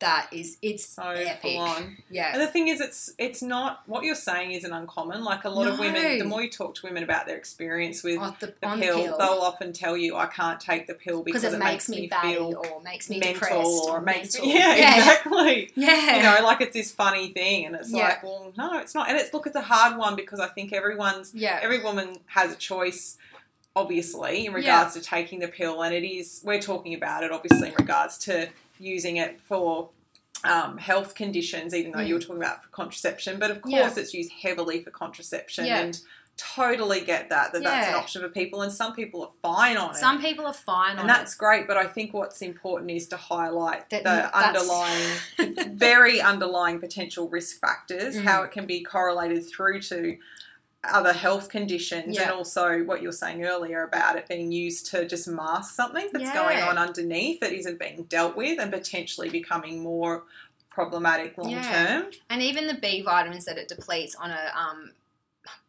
that is it's so epic. full on. And Yeah, the thing is, it's it's not what you're saying isn't uncommon. Like a lot of women, the more you talk to women about their experience with on the, the pill, the pill. they'll often tell you, "I can't take the pill because it, it makes me batty feel or makes me mental depressed or or makes mental. me yeah, yeah, exactly." yeah. You know, like it's this funny thing, and it's Yeah. like, well, no, it's not. And it's look, it's a hard one because I think everyone's yeah, every woman has a choice obviously in regards to taking the pill and it is we're talking about it obviously in regards to using it for um, health conditions even though you were talking about for contraception but of course Mm. Yeah. it's used heavily for contraception Yeah. and totally get that that that's an option for people and some people are fine on it Some people are fine on and it. that's great but i think what's important is to highlight That- the underlying very underlying potential risk factors Mm. how it can be correlated through to other health conditions Yeah. and also what you were saying earlier about it being used to just mask something that's going on underneath that isn't being dealt with and potentially becoming more problematic long Yeah. term And even the B vitamins that it depletes on a um,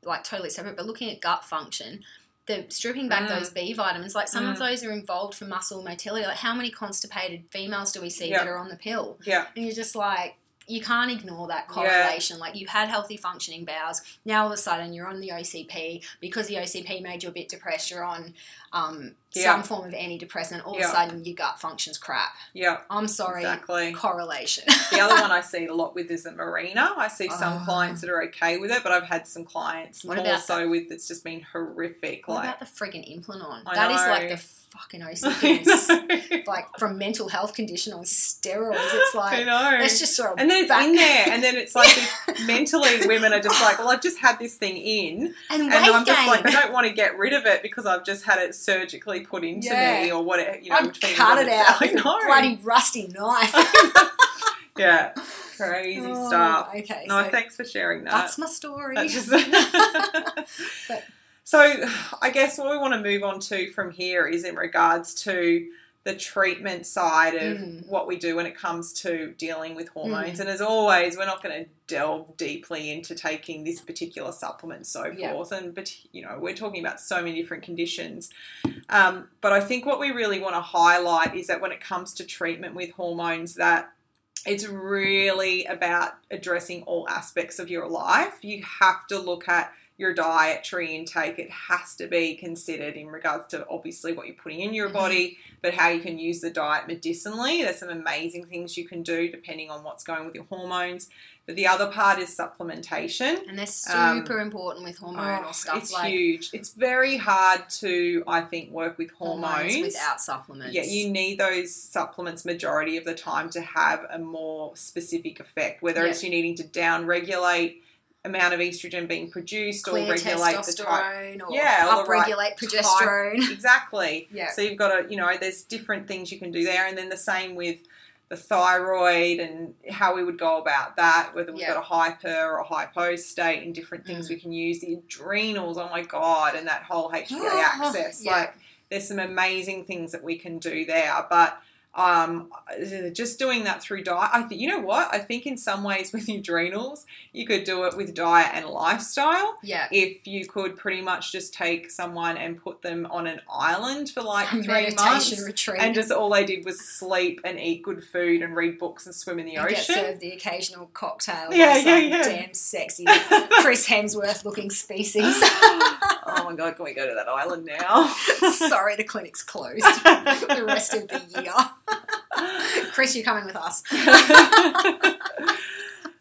like totally separate, but looking at gut function, the stripping back Mm. those B vitamins, like some of Mm. those are involved for muscle motility. Like how many constipated females do we see Yeah. that are on the pill? yeah And you're just like, you can't ignore that correlation. Like you had healthy functioning bowels, now all of a sudden you're on the OCP because the OCP made you a bit depressed. You're on um, Yeah. some form of antidepressant. All of a sudden your gut functions crap. yeah I'm sorry, exactly correlation. the other one I see a lot with is a Mirena. I see some Oh. clients that are okay with it, but I've had some clients What more so with it's just been horrific. What like about the friggin' Implanon? I That is know. like the fucking I OCP, like from mental health condition on steroids. It's I like know. let's just throw and then it's back- in there, and then it's like mentally women are just like, well, I've just had this thing in, and and I'm just like, I don't want to get rid of it because I've just had it surgically put into Yeah. me or whatever. You know, I'd cut what it out I with a bloody rusty knife. Yeah, crazy Oh, stuff. Okay, No, so thanks for sharing that. that's my story. That's just- But- so, I guess what we want to move on to from here is in regards to the treatment side of Mm. what we do when it comes to dealing with hormones. Mm. And as always, we're not going to delve deeply into taking this particular supplement and so Yeah. forth. And but you know, we're talking about so many different conditions. Um, but I think what we really want to highlight is that when it comes to treatment with hormones, that it's really about addressing all aspects of your life. You have to look at your dietary intake. It has to be considered in regards to obviously what you're putting in your Mhm. body, but how you can use the diet medicinally. There's some amazing things you can do depending on what's going with your hormones. But the other part is supplementation. and they're Um, super important with hormonal Oh, stuff it's like huge. It's very hard to, I think, work with hormones. without supplements. Yeah, you need those supplements majority of the time to have a more specific effect, whether it's you needing to down regulate amount of estrogen being produced clear or regulate the type. or Yeah, or the right upregulate type. progesterone. Exactly. Yeah. So you've got to, you know, there's different things you can do there, and then the same with the thyroid and how we would go about that, whether we've Yeah. got a hyper or a hypo state and different things Mm. we can use. The adrenals, oh my god, and that whole HPA axis. Yeah. Like there's some amazing things that we can do there, but um, just doing that through diet. I think you know what I think in some ways with adrenals, you could do it with diet and lifestyle. Yeah. If you could pretty much just take someone and put them on an island for like three months, retreat. and just all they did was sleep and eat good food and read books and swim in the and get ocean. served the occasional cocktail Yeah, yeah, yeah. damn sexy Chris Hemsworth looking species. my god, can we go to that island now? Sorry, the clinic's closed the rest of the year. Chris, you're coming with us.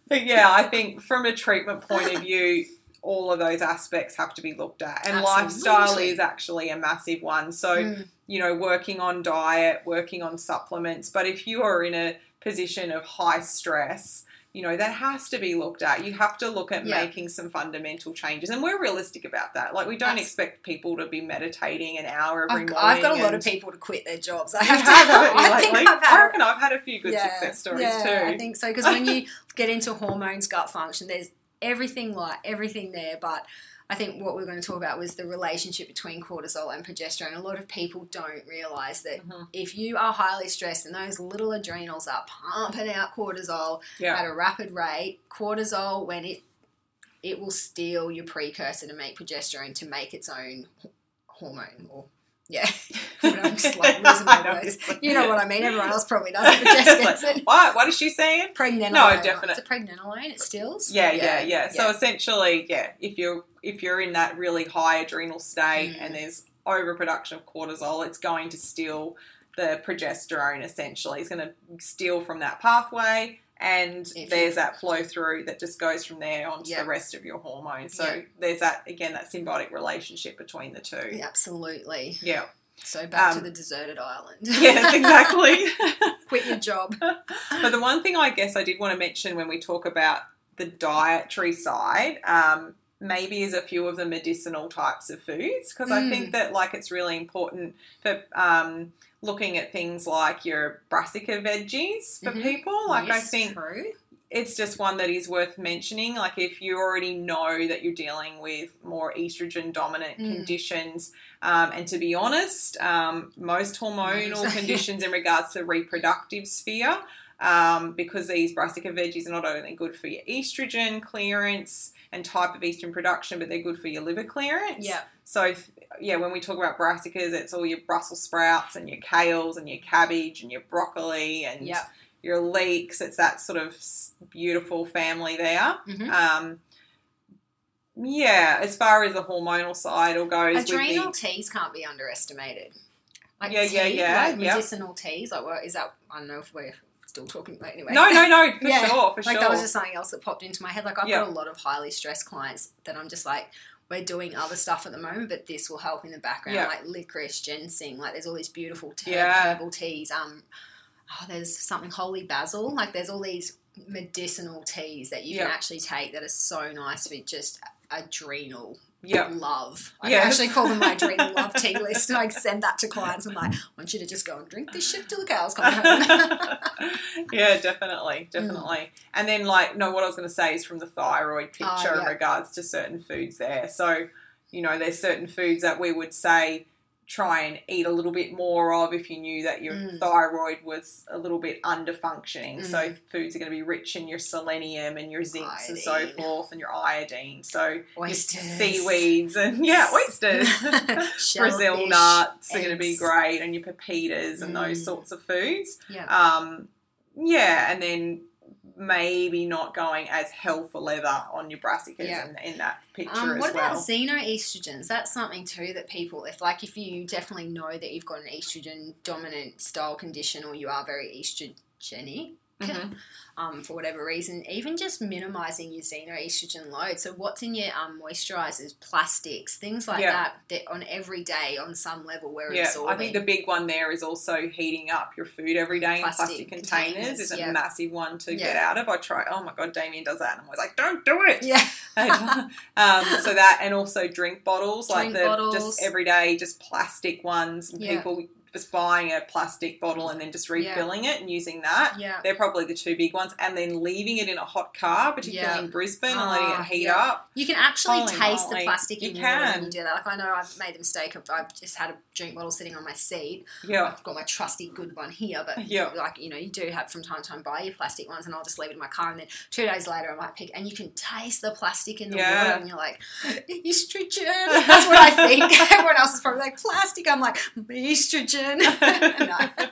but yeah, I think from a treatment point of view, all of those aspects have to be looked at. And Absolutely. lifestyle is actually a massive one. So, Mm, you know, working on diet, working on supplements. But if you are in a position of high stress, you know, that has to be looked at. You have to look at Yeah. making some fundamental changes. And we're realistic about that. Like, we don't That's- expect people to be meditating an hour every oh, I've, morning. I've got a lot of people to quit their jobs. I have to. have, haven't I think? I've had I reckon I've had a few good Yeah, success stories yeah, too. I think so because when you get into hormones, gut function, there's everything like everything there, but I think what we are going to talk about was the relationship between cortisol and progesterone. A lot of people don't realize that Mhm. if you are highly stressed and those little adrenals are pumping out cortisol Yeah. at a rapid rate, cortisol when it it will steal your precursor to make progesterone to make its own hormone or yeah. I'm just like losing my words. You know what I mean. Everyone else probably doesn't, but Jess gets like, it. what? What is she saying? Pregnenolone. No, right? definite- It's a pregnenolone. It steals. Yeah, yeah, yeah. So essentially, yeah, if you're if you're in that really high adrenal state Mm. and there's overproduction of cortisol, it's going to steal the progesterone. Essentially, it's going to steal from that pathway, and If you- there's that flow through that just goes from there onto Yeah. the rest of your hormones. So Yeah. there's that again that symbiotic relationship between the two. Yeah, absolutely. Yeah. So back to Um, the deserted island. Yes, exactly. Quit your job. But the one thing I guess I did want to mention when we talk about the dietary side, um, maybe is a few of the medicinal types of foods because I Mm. think that like it's really important for um, looking at things like your brassica veggies for Mhm. people. Like I think true. it's just one that is worth mentioning. Like if you already know that you're dealing with more estrogen dominant Mm. conditions, um, and to be honest, um, most hormonal conditions in regards to the reproductive sphere, um, because these brassica veggies are not only good for your estrogen clearance and type of estrogen production, but they're good for your liver clearance. Yeah. So, if- yeah, when we talk about brassicas, it's all your Brussels sprouts and your kales and your cabbage and your broccoli and Yep. your leeks. It's that sort of beautiful family there. Mhm. Um, yeah, as far as the hormonal side all goes, with Adrenal the, teas can't be underestimated. Like Yeah, yeah, tea, yeah, Like yep. medicinal teas. Like, what is that? I don't know if we're still talking about anyway. no, no, no, for Yeah, sure, for like sure. Like that was just something else that popped into my head. Like I've Yeah. got a lot of highly stressed clients that I'm just like, we're doing other stuff at the moment, but this will help in the background, Yeah. like licorice, ginseng. Like there's all these beautiful t- Yeah. herbal teas. Um, oh, there's something holy basil. Like there's all these medicinal teas that you Yeah. can actually take that are so nice with just adrenal yeah, love. I Yes. actually call them my adrenal love tea list, and I send that to clients. I'm like, I want you to just go and drink this shit till the cows come home. yeah, definitely, mm. definitely. And then, like, no, what I was going to say is from the thyroid oh, picture Oh, in regards to certain foods there. So, you know, there's certain foods that we would say try and eat a little bit more of if you knew that your Mm. thyroid was a little bit under functioning. So, Mm. foods are going to be rich in your selenium and your zincs and so forth, and your iodine. So, Oysters. seaweeds and yeah, oysters. Brazil nuts are going to be great, and your pepitas and those Mm. sorts of foods. Yeah. Um, yeah, and then maybe not going as hell for leather on your brassicas Yeah. in, in that picture Um, as what well. about xenoestrogens? That's something too that people, if like, if you definitely know that you've got an estrogen dominant style condition or you are very estrogenic, Mhm. um, for whatever reason, even just minimizing your xenoestrogen load. So, what's in your um, moisturizers, plastics, things like Yeah. that, that on every day on some level we're Yeah, absorbing. I think the big one there is also heating up your food every day in Plastic plastic containers, containers, is a yeah. massive one to get out of. I try. Oh my god, Damien does that, and I'm always like, don't do it. yeah, um, so that and also drink bottles, like the bottles. just everyday, just plastic ones. People just buying a plastic bottle and then just refilling it and using that. yeah. They're probably the two big ones, and then leaving it in a hot car, particularly Yeah. in Brisbane, and letting Ah, it heat yeah. up. You can actually Holy taste moly. the plastic You in water when you do that. Like I know I've made the mistake of I've just had a drink bottle sitting on my seat. Yeah, I've got my trusty good one here, but Yeah. like you know, you do have from time to time buy your plastic ones, and I'll just leave it in my car, and then two days later I might pick, and you can taste the plastic in the Yeah. water, and you're like, estrogen. That's what I think. Everyone else is probably like plastic. I'm like estrogen.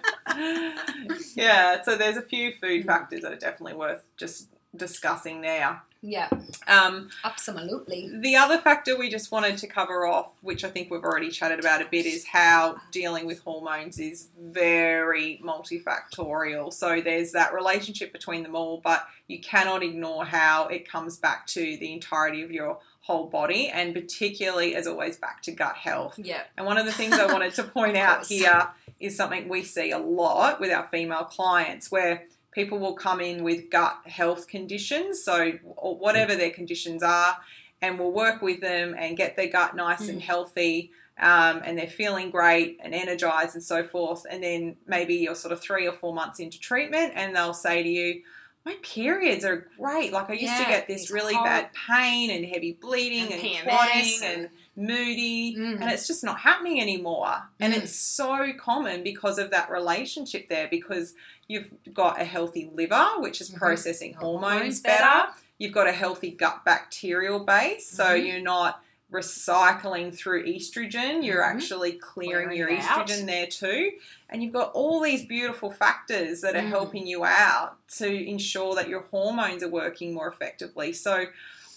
yeah. So there's a few food mm. factors that are definitely worth just discussing there. Yeah, Um, absolutely. The other factor we just wanted to cover off, which I think we've already chatted about a bit, is how dealing with hormones is very multifactorial. So there's that relationship between them all, but you cannot ignore how it comes back to the entirety of your whole body, and particularly, as always, back to gut health. Yeah, And one of the things I wanted to point out here is something we see a lot with our female clients where people will come in with gut health conditions, so whatever their conditions are, and we'll work with them and get their gut nice and Mm. healthy. Um, and they're feeling great and energized and so forth. And then maybe you're sort of three or four months into treatment, and they'll say to you, my periods are great. Like I used to get this really hot- bad pain and heavy bleeding And and, PMS clotting and- and moody, Mm. and it's just not happening anymore. And Mm. it's so common because of that relationship there. Because you've got a healthy liver, which is Mhm. processing Hormones hormones better. better. You've got a healthy gut bacterial base, so Mhm. you're not recycling through estrogen. You're Mhm. actually clearing, Clearing your it out. estrogen there too. And you've got all these beautiful factors that are Mm. helping you out to ensure that your hormones are working more effectively. So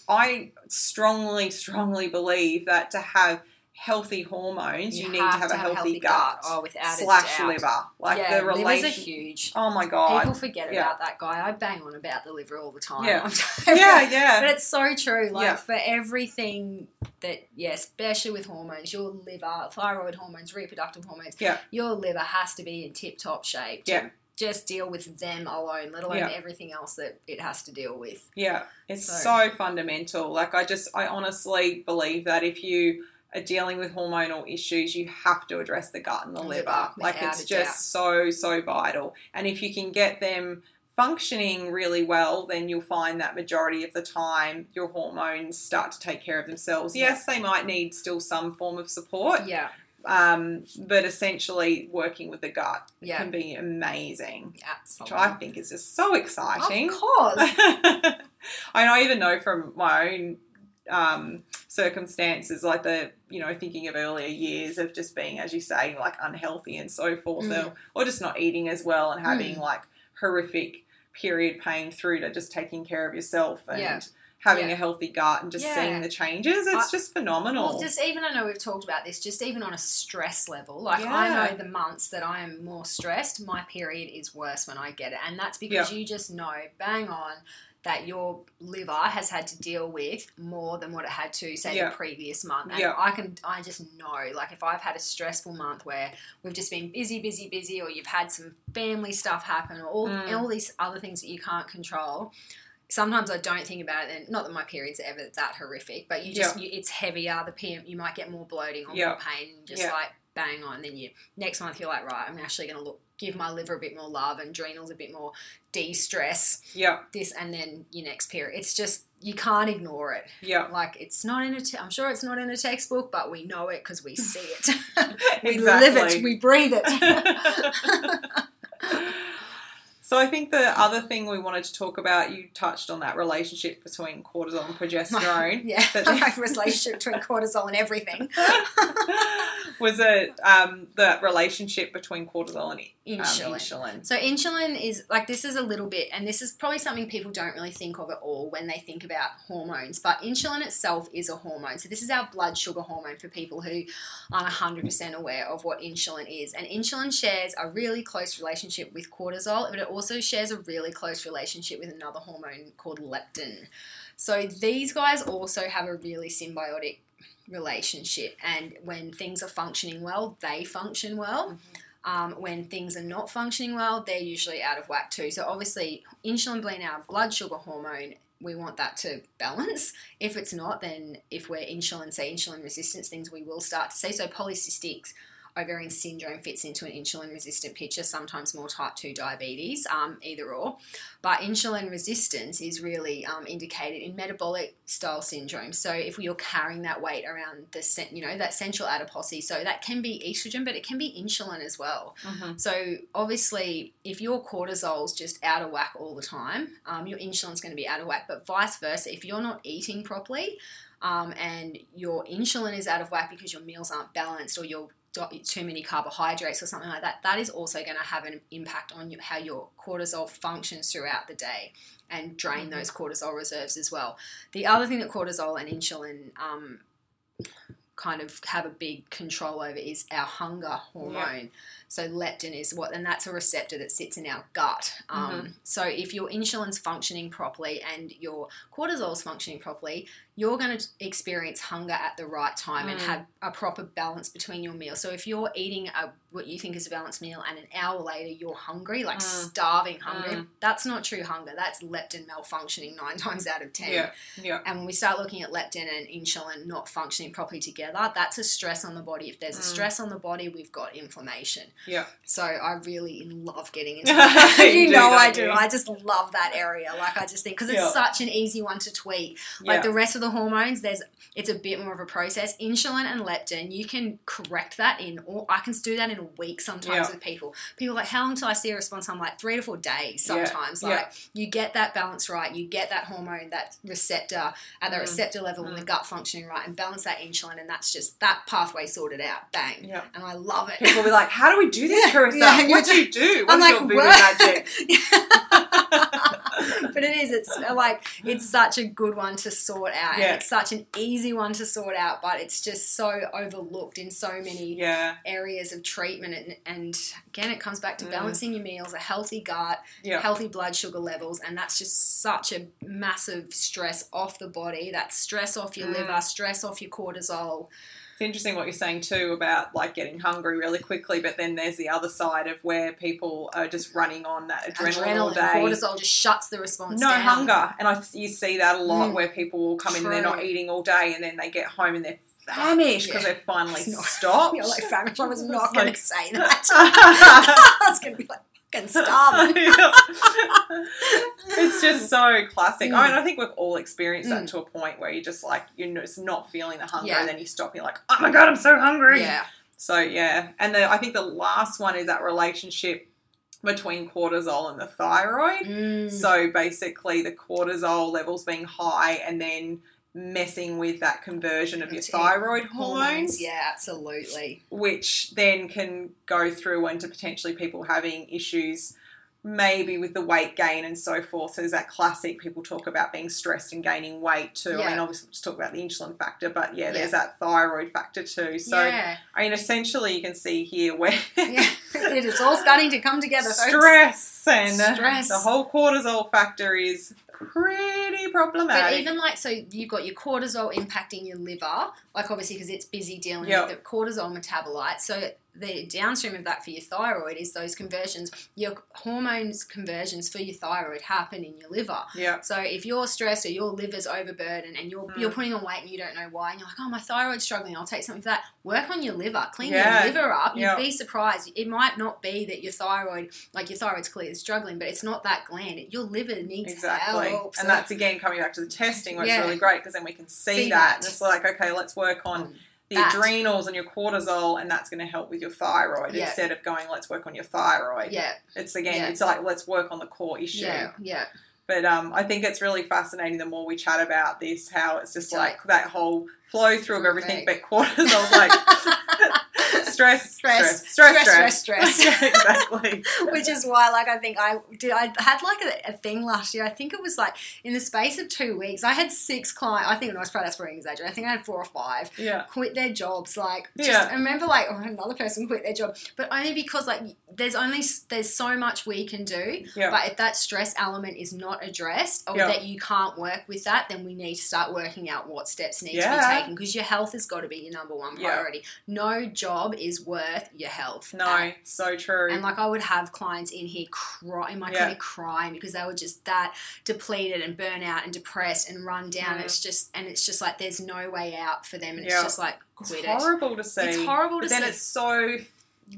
I strongly, strongly believe that to have healthy hormones, you, need to have, a healthy, gut, Oh, without slash liver. Like yeah, the livers are relation. huge. Oh my god. People forget Yeah. about that guy. I bang on about the liver all the time. Yeah. Yeah, yeah. But it's so true. Like Yeah. for everything that, yeah, especially with hormones, your liver, thyroid hormones, reproductive hormones, Yeah. your liver has to be in tip top shape. To Yeah. Just deal with them alone, let alone Yeah. everything else that it has to deal with. Yeah, it's So- so. fundamental. Like I just, I honestly believe that if you are dealing with hormonal issues, you have to address the gut and the Liver, liver. Like it's just so so vital. And if you can get them functioning really well, then you'll find that majority of the time your hormones start to take care of themselves. Yes, they might need still some form of support, Yeah, um, but essentially working with the gut yeah, can be amazing. Which absolutely. I think is just so exciting. Of course. I know, I even know from my own um, circumstances, like the, you know, thinking of earlier years of just being, as you say, like unhealthy and so forth, Mm. or, or just not eating as well and having Mm. like horrific period pain through to just taking care of yourself and Yeah. Having Yeah. a healthy gut and just Yeah. seeing the changes. It's I- just phenomenal. Well, just even I know we've talked about this, just even on a stress level. Like Yeah. I know the months that I am more stressed, my period is worse when I get it, and that's because you just know, bang on, that your liver has had to deal with more than what it had to say Yeah. the previous month. And Yeah. I can, I just know, like if I've had a stressful month where we've just been busy, busy, busy, or you've had some family stuff happen, or all, Mm. all these other things that you can't control sometimes I don't think about it, and not that my periods are ever that horrific, but you just you, it's heavier. The PM you might get more bloating or Yeah. more pain, and just Yeah. like bang on. Then you next month you're like, right, I'm actually going to look give my liver a bit more love and adrenals a bit more de-stress. yeah, This and then your next period. It's just you can't ignore it. yeah. Like it's not in a. Te- I'm sure it's not in a textbook, but we know it because we see it. we live it. We breathe it. So I think the other thing we wanted to talk about, you touched on that relationship between cortisol and progesterone. yeah, That- my relationship between cortisol and everything. was it um, the relationship between cortisol and um, Insulin. insulin? So insulin is like this is a little bit, and this is probably something people don't really think of at all when they think about hormones. But insulin itself is a hormone. So this is our blood sugar hormone for people who aren't hundred percent aware of what insulin is. And insulin shares a really close relationship with cortisol, but it also shares a really close relationship with another hormone called leptin. So these guys also have a really symbiotic relationship, and when things are functioning well, they function well um, when things are not functioning well, they're usually out of whack too. So obviously, insulin being our blood sugar hormone, we want that to balance. If it's not, then if we're insulin, say insulin resistance things, we will start to see. So polycystic ovarian syndrome fits into an insulin resistant picture, sometimes more type 2 diabetes, um, either or. But insulin resistance is really um, indicated in metabolic style syndrome. So if you're carrying that weight around the, you know, that central adiposity, so that can be estrogen, but it can be insulin as well. Mhm. So obviously, if your cortisol's just out of whack all the time, um, your insulin's going to be out of whack. But vice versa, if you're not eating properly, um, and your insulin is out of whack because your meals aren't balanced or you're too many carbohydrates or something like that, that is also going to have an impact on how your cortisol functions throughout the day and drain Mhm. those cortisol reserves as well. The other thing that cortisol and insulin um, kind of have a big control over is our hunger hormone. So leptin is what, and that's a receptor that sits in our gut. Um, So if your insulin's functioning properly and your cortisol's functioning properly, you're going to experience hunger at the right time and Mm. have a proper balance between your meals. So if you're eating a what you think is a balanced meal and an hour later you're hungry, like Mm. starving hungry, Mm. that's not true hunger. That's leptin malfunctioning nine times out of ten. Yeah, yeah, And when we start looking at leptin and insulin not functioning properly together, together, that's a stress on the body. If there's a Mm. stress on the body, we've got inflammation. Yeah. So I really love getting into that. you, You know I don't do. you? I just love that area. Like I just think because it's Yeah. such an easy one to tweak. Like Yeah. the rest of the hormones, there's it's a bit more of a process. Insulin and leptin, you can correct that in, or I can do that in a week sometimes Yeah. with people. People are like, how long till I see a response? I'm like three to four days sometimes. Like you get that balance right, you get that hormone, that receptor at the Mm. receptor level and the gut functioning right, and balance that insulin, and that's just that pathway sorted out. Bang, Yeah. and I love it. People will be like, "How do we do this, Yeah, Carissa? yeah, what do you do? I'm What's like, your voodoo what? magic?" but it is. It's uh, like it's such a good one to sort out, Yeah. and it's such an easy one to sort out. But it's just so overlooked in so many Yeah, areas of treatment. And, and again, it comes back to Mm. balancing your meals, a healthy gut, yeah, healthy blood sugar levels, and that's just such a massive stress off the body. That's stress off your Mm. liver, stress off your cortisol. It's interesting what you're saying too about like getting hungry really quickly, but then there's the other side of where people are just running on that adrenaline, all Adrenaline, day. cortisol just shuts the response No down. hunger, and I you see that a lot Mm. where people will come in and they're not eating all day, and then they get home and they're famished because Yeah. they've finally stopped. You're like famished. I was not going like- to say that. I was going to be like, fucking starving. it's just so classic. Mm. I mean, I think we've all experienced that Mm. to a point where you're just like you're just not feeling the hunger, Yeah. and then you stop. You're like, oh my god, I'm so hungry. Yeah. So yeah, and the, I think the last one is that relationship between cortisol and the thyroid. Mm. So basically, the cortisol levels being high, and then messing with that conversion of your thyroid hormones, Yeah, absolutely. which then can go through into potentially people having issues. Maybe with the weight gain and so forth. So there's that classic people talk about being stressed and gaining weight too. I mean, obviously, just talk about the insulin factor, but yeah, Yeah. there's that thyroid factor too. So yeah. I mean, essentially, you can see here where yeah. It is all starting to come together. folks. stress and Stress. the whole cortisol factor is pretty problematic. But even like, so you've got your cortisol impacting your liver, like obviously because it's busy dealing Yep. with the cortisol metabolite. So the downstream of that for your thyroid is those conversions. Your hormones conversions for your thyroid happen in your liver. yeah, So if you're stressed or your liver's overburdened and you're Mm. you're putting on weight and you don't know why, and you're like, oh my thyroid's struggling, I'll take something for that. Work on your liver, clean Yeah. your liver up. You'd Yeah. be surprised. It might not be that your thyroid, like your thyroid's clearly struggling, but it's not that gland. Your liver needs exactly. help. And So- that's again coming back to the testing, which Yeah. is really great because then we can see, See that. that. And it's like, okay, let's work on Um, the that. adrenals and your cortisol, and that's going to help with your thyroid Yeah. instead of going, let's work on your thyroid. yeah, It's again, Yeah. it's like let's work on the core issue. yeah, yeah. But um, I think it's really fascinating the more we chat about this, how it's just like that whole flow through of everything, but cortisol's like stress, Stress, stress, stress, stress, stress, stress, exactly. Which is why, like, I think I did. I had like a, thing last year. I think it was like in the space of two weeks, I had six clients. I think no, I was probably that's pretty exaggerating. I think I had four or five. Yeah, quit their jobs. Like, just, Yeah. I remember like oh, another person quit their job, but only because like there's only there's so much we can do. yeah, But if that stress element is not addressed, or that you can't work with that, then we need to start working out what steps need to be taken because your health has got to be your number one Yeah. priority. No job is worth your health. no, And- so true. and like I would have clients in here cry in my Yeah. clinic crying because they were just that depleted and burnt out and depressed and run down. Mm. It's just and it's just like there's no way out for them and Yeah. it's just like it's quit it. horrible to see. It's horrible but to then it's so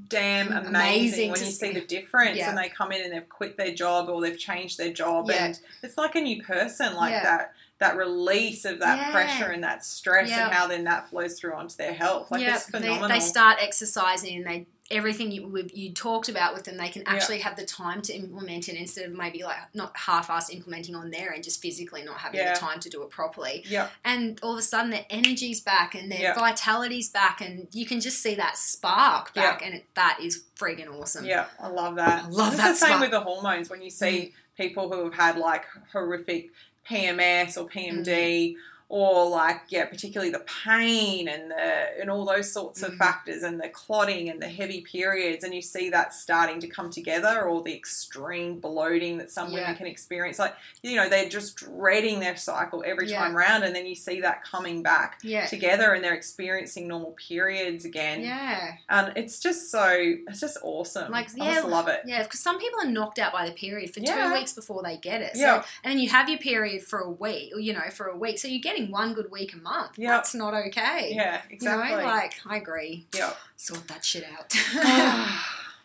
damn amazing, Amazing when you see see. the difference Yeah. and they come in and they've quit their job or they've changed their job Yeah. and it's like a new person like Yeah. that that release of that Yeah. pressure and that stress Yeah. and how then that flows through onto their health like yeah, it's they, phenomenal they start exercising and they everything you you talked about with them they can Yeah. actually have the time to implement it instead of maybe like not half-ass implementing on there and just physically not having Yeah. the time to do it properly yeah and all of a sudden their energy's back and their Yeah. vitality's back and you can just see that spark back and it, that is friggin' awesome yeah i love that I love it's that the same spark. with the hormones when you see mm. people who have had like horrific pms or pmd or like yeah particularly the pain and the and all those sorts of Mhm. factors and the clotting and the heavy periods and you see that starting to come together or the extreme bloating that some women can experience like you know they're just dreading their cycle every Yeah. time round and then you see that coming back yeah together and they're experiencing normal periods again yeah and it's just so it's just awesome Like, i yeah, just love it Yeah, because some people are knocked out by the period for Yeah. two weeks before they get it. So, Yeah. and then you have your period for a week, or, you know, for a week. So you're getting having one good week a month. Yep. That's not okay. Yeah, exactly. You know, like I agree. Yeah. Sort that shit out.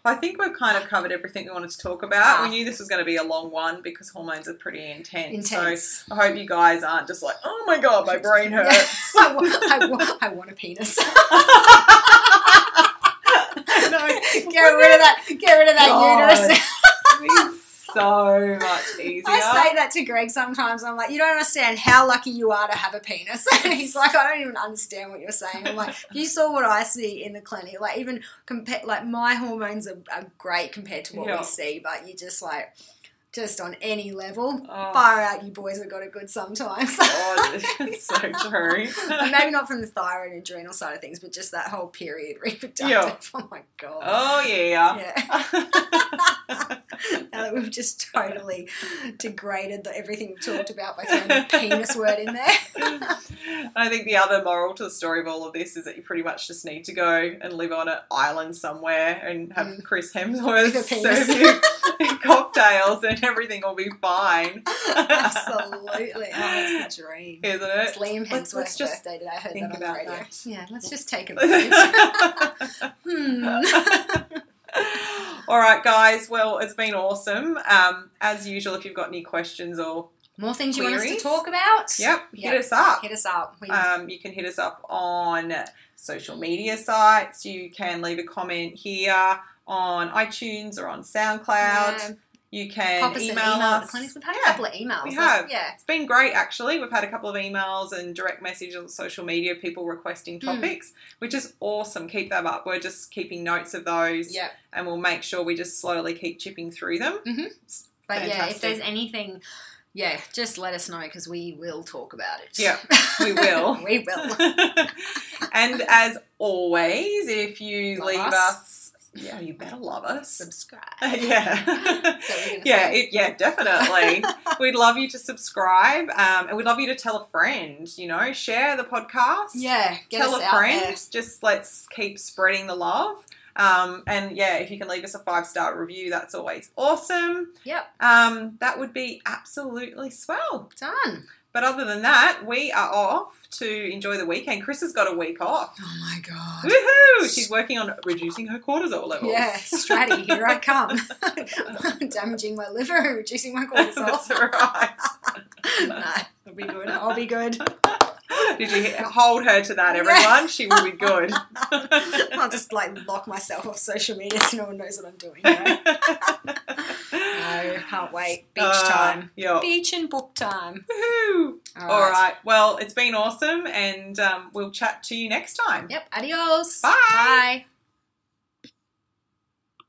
I think we've kind of covered everything we wanted to talk about. Ah. We knew this was going to be a long one because hormones are pretty intense. Intense. So I hope you guys aren't just like, oh my god, my brain hurts. I, wa- I, I want a penis. no, get rid of that. Get rid of that God. uterus. So much easier. I say that to Greg sometimes. I'm like, you don't understand how lucky you are to have a penis. And he's like, I don't even understand what you're saying. I'm like, you saw what I see in the clinic. Like even compare, like my hormones are, are great compared to what Yeah. we see, but you just like, just on any level, Oh. far out. You boys have got it good sometimes. God, it's so true. Maybe not from the thyroid and adrenal side of things, but just that whole period reproductive. Yeah. Oh my god. Oh yeah. Yeah. now that we've just totally degraded the, everything we've talked about by throwing the penis word in there. I think the other moral to the story of all of this is that you pretty much just need to go and live on an island somewhere and have Mm. Chris Hemsworth a serve you cocktails and everything will be fine. Absolutely. Oh, that's the dream. Isn't It's it? Liam Let's- let's just birthday today. I heard think that on the radio. that. Yeah, let's just take a minute. hmm. All right, guys. Well, it's been awesome. Um, as usual, if you've got any questions or More things you want us to talk about? yep, Yep. hit us up. Hit us up. Um, you can hit us up on social media sites. You can leave a comment here on iTunes or on SoundCloud. yeah, You can pop us email, us. the clinics. We've had Yeah, a couple of emails. we have. Yeah. It's been great, actually. We've had a couple of emails and direct messages on social media, people requesting Hmm. topics, which is awesome. Keep them up. We're just keeping notes of those, Yeah. and we'll make sure we just slowly keep chipping through them. It's But yeah, if there's anything, yeah, just let us know because we will talk about it. Yeah, we will. we will. and as always, if you Love leave us. us, yeah, you better love us. Subscribe. yeah. Is that what you're gonna yeah, it, yeah, definitely. we'd love you to subscribe, um, and we'd love you to tell a friend. You know, share the podcast. Yeah, get tell a friend. there. Just let's keep spreading the love. Um, and yeah, if you can leave us a five star review, that's always awesome. Yep, Um, that would be absolutely swell. done. But other than that, we are off to enjoy the weekend. Chris has got a week off. Oh my god. Woohoo! She's working on reducing her cortisol levels. Yeah, Straddie, here I come. Damaging my liver and reducing my That's cortisol. right. no, I'll be good. I'll be good. Did you hold her to that, everyone? She will be good. I'll just like lock myself off social media so no one knows what I'm doing. You know? Can't wait. Beach Uh, time. Yeah. Beach and book time. Woohoo! All right. Well, it's been awesome, and um, we'll chat to you next time. Yep. Adios. Bye. Bye.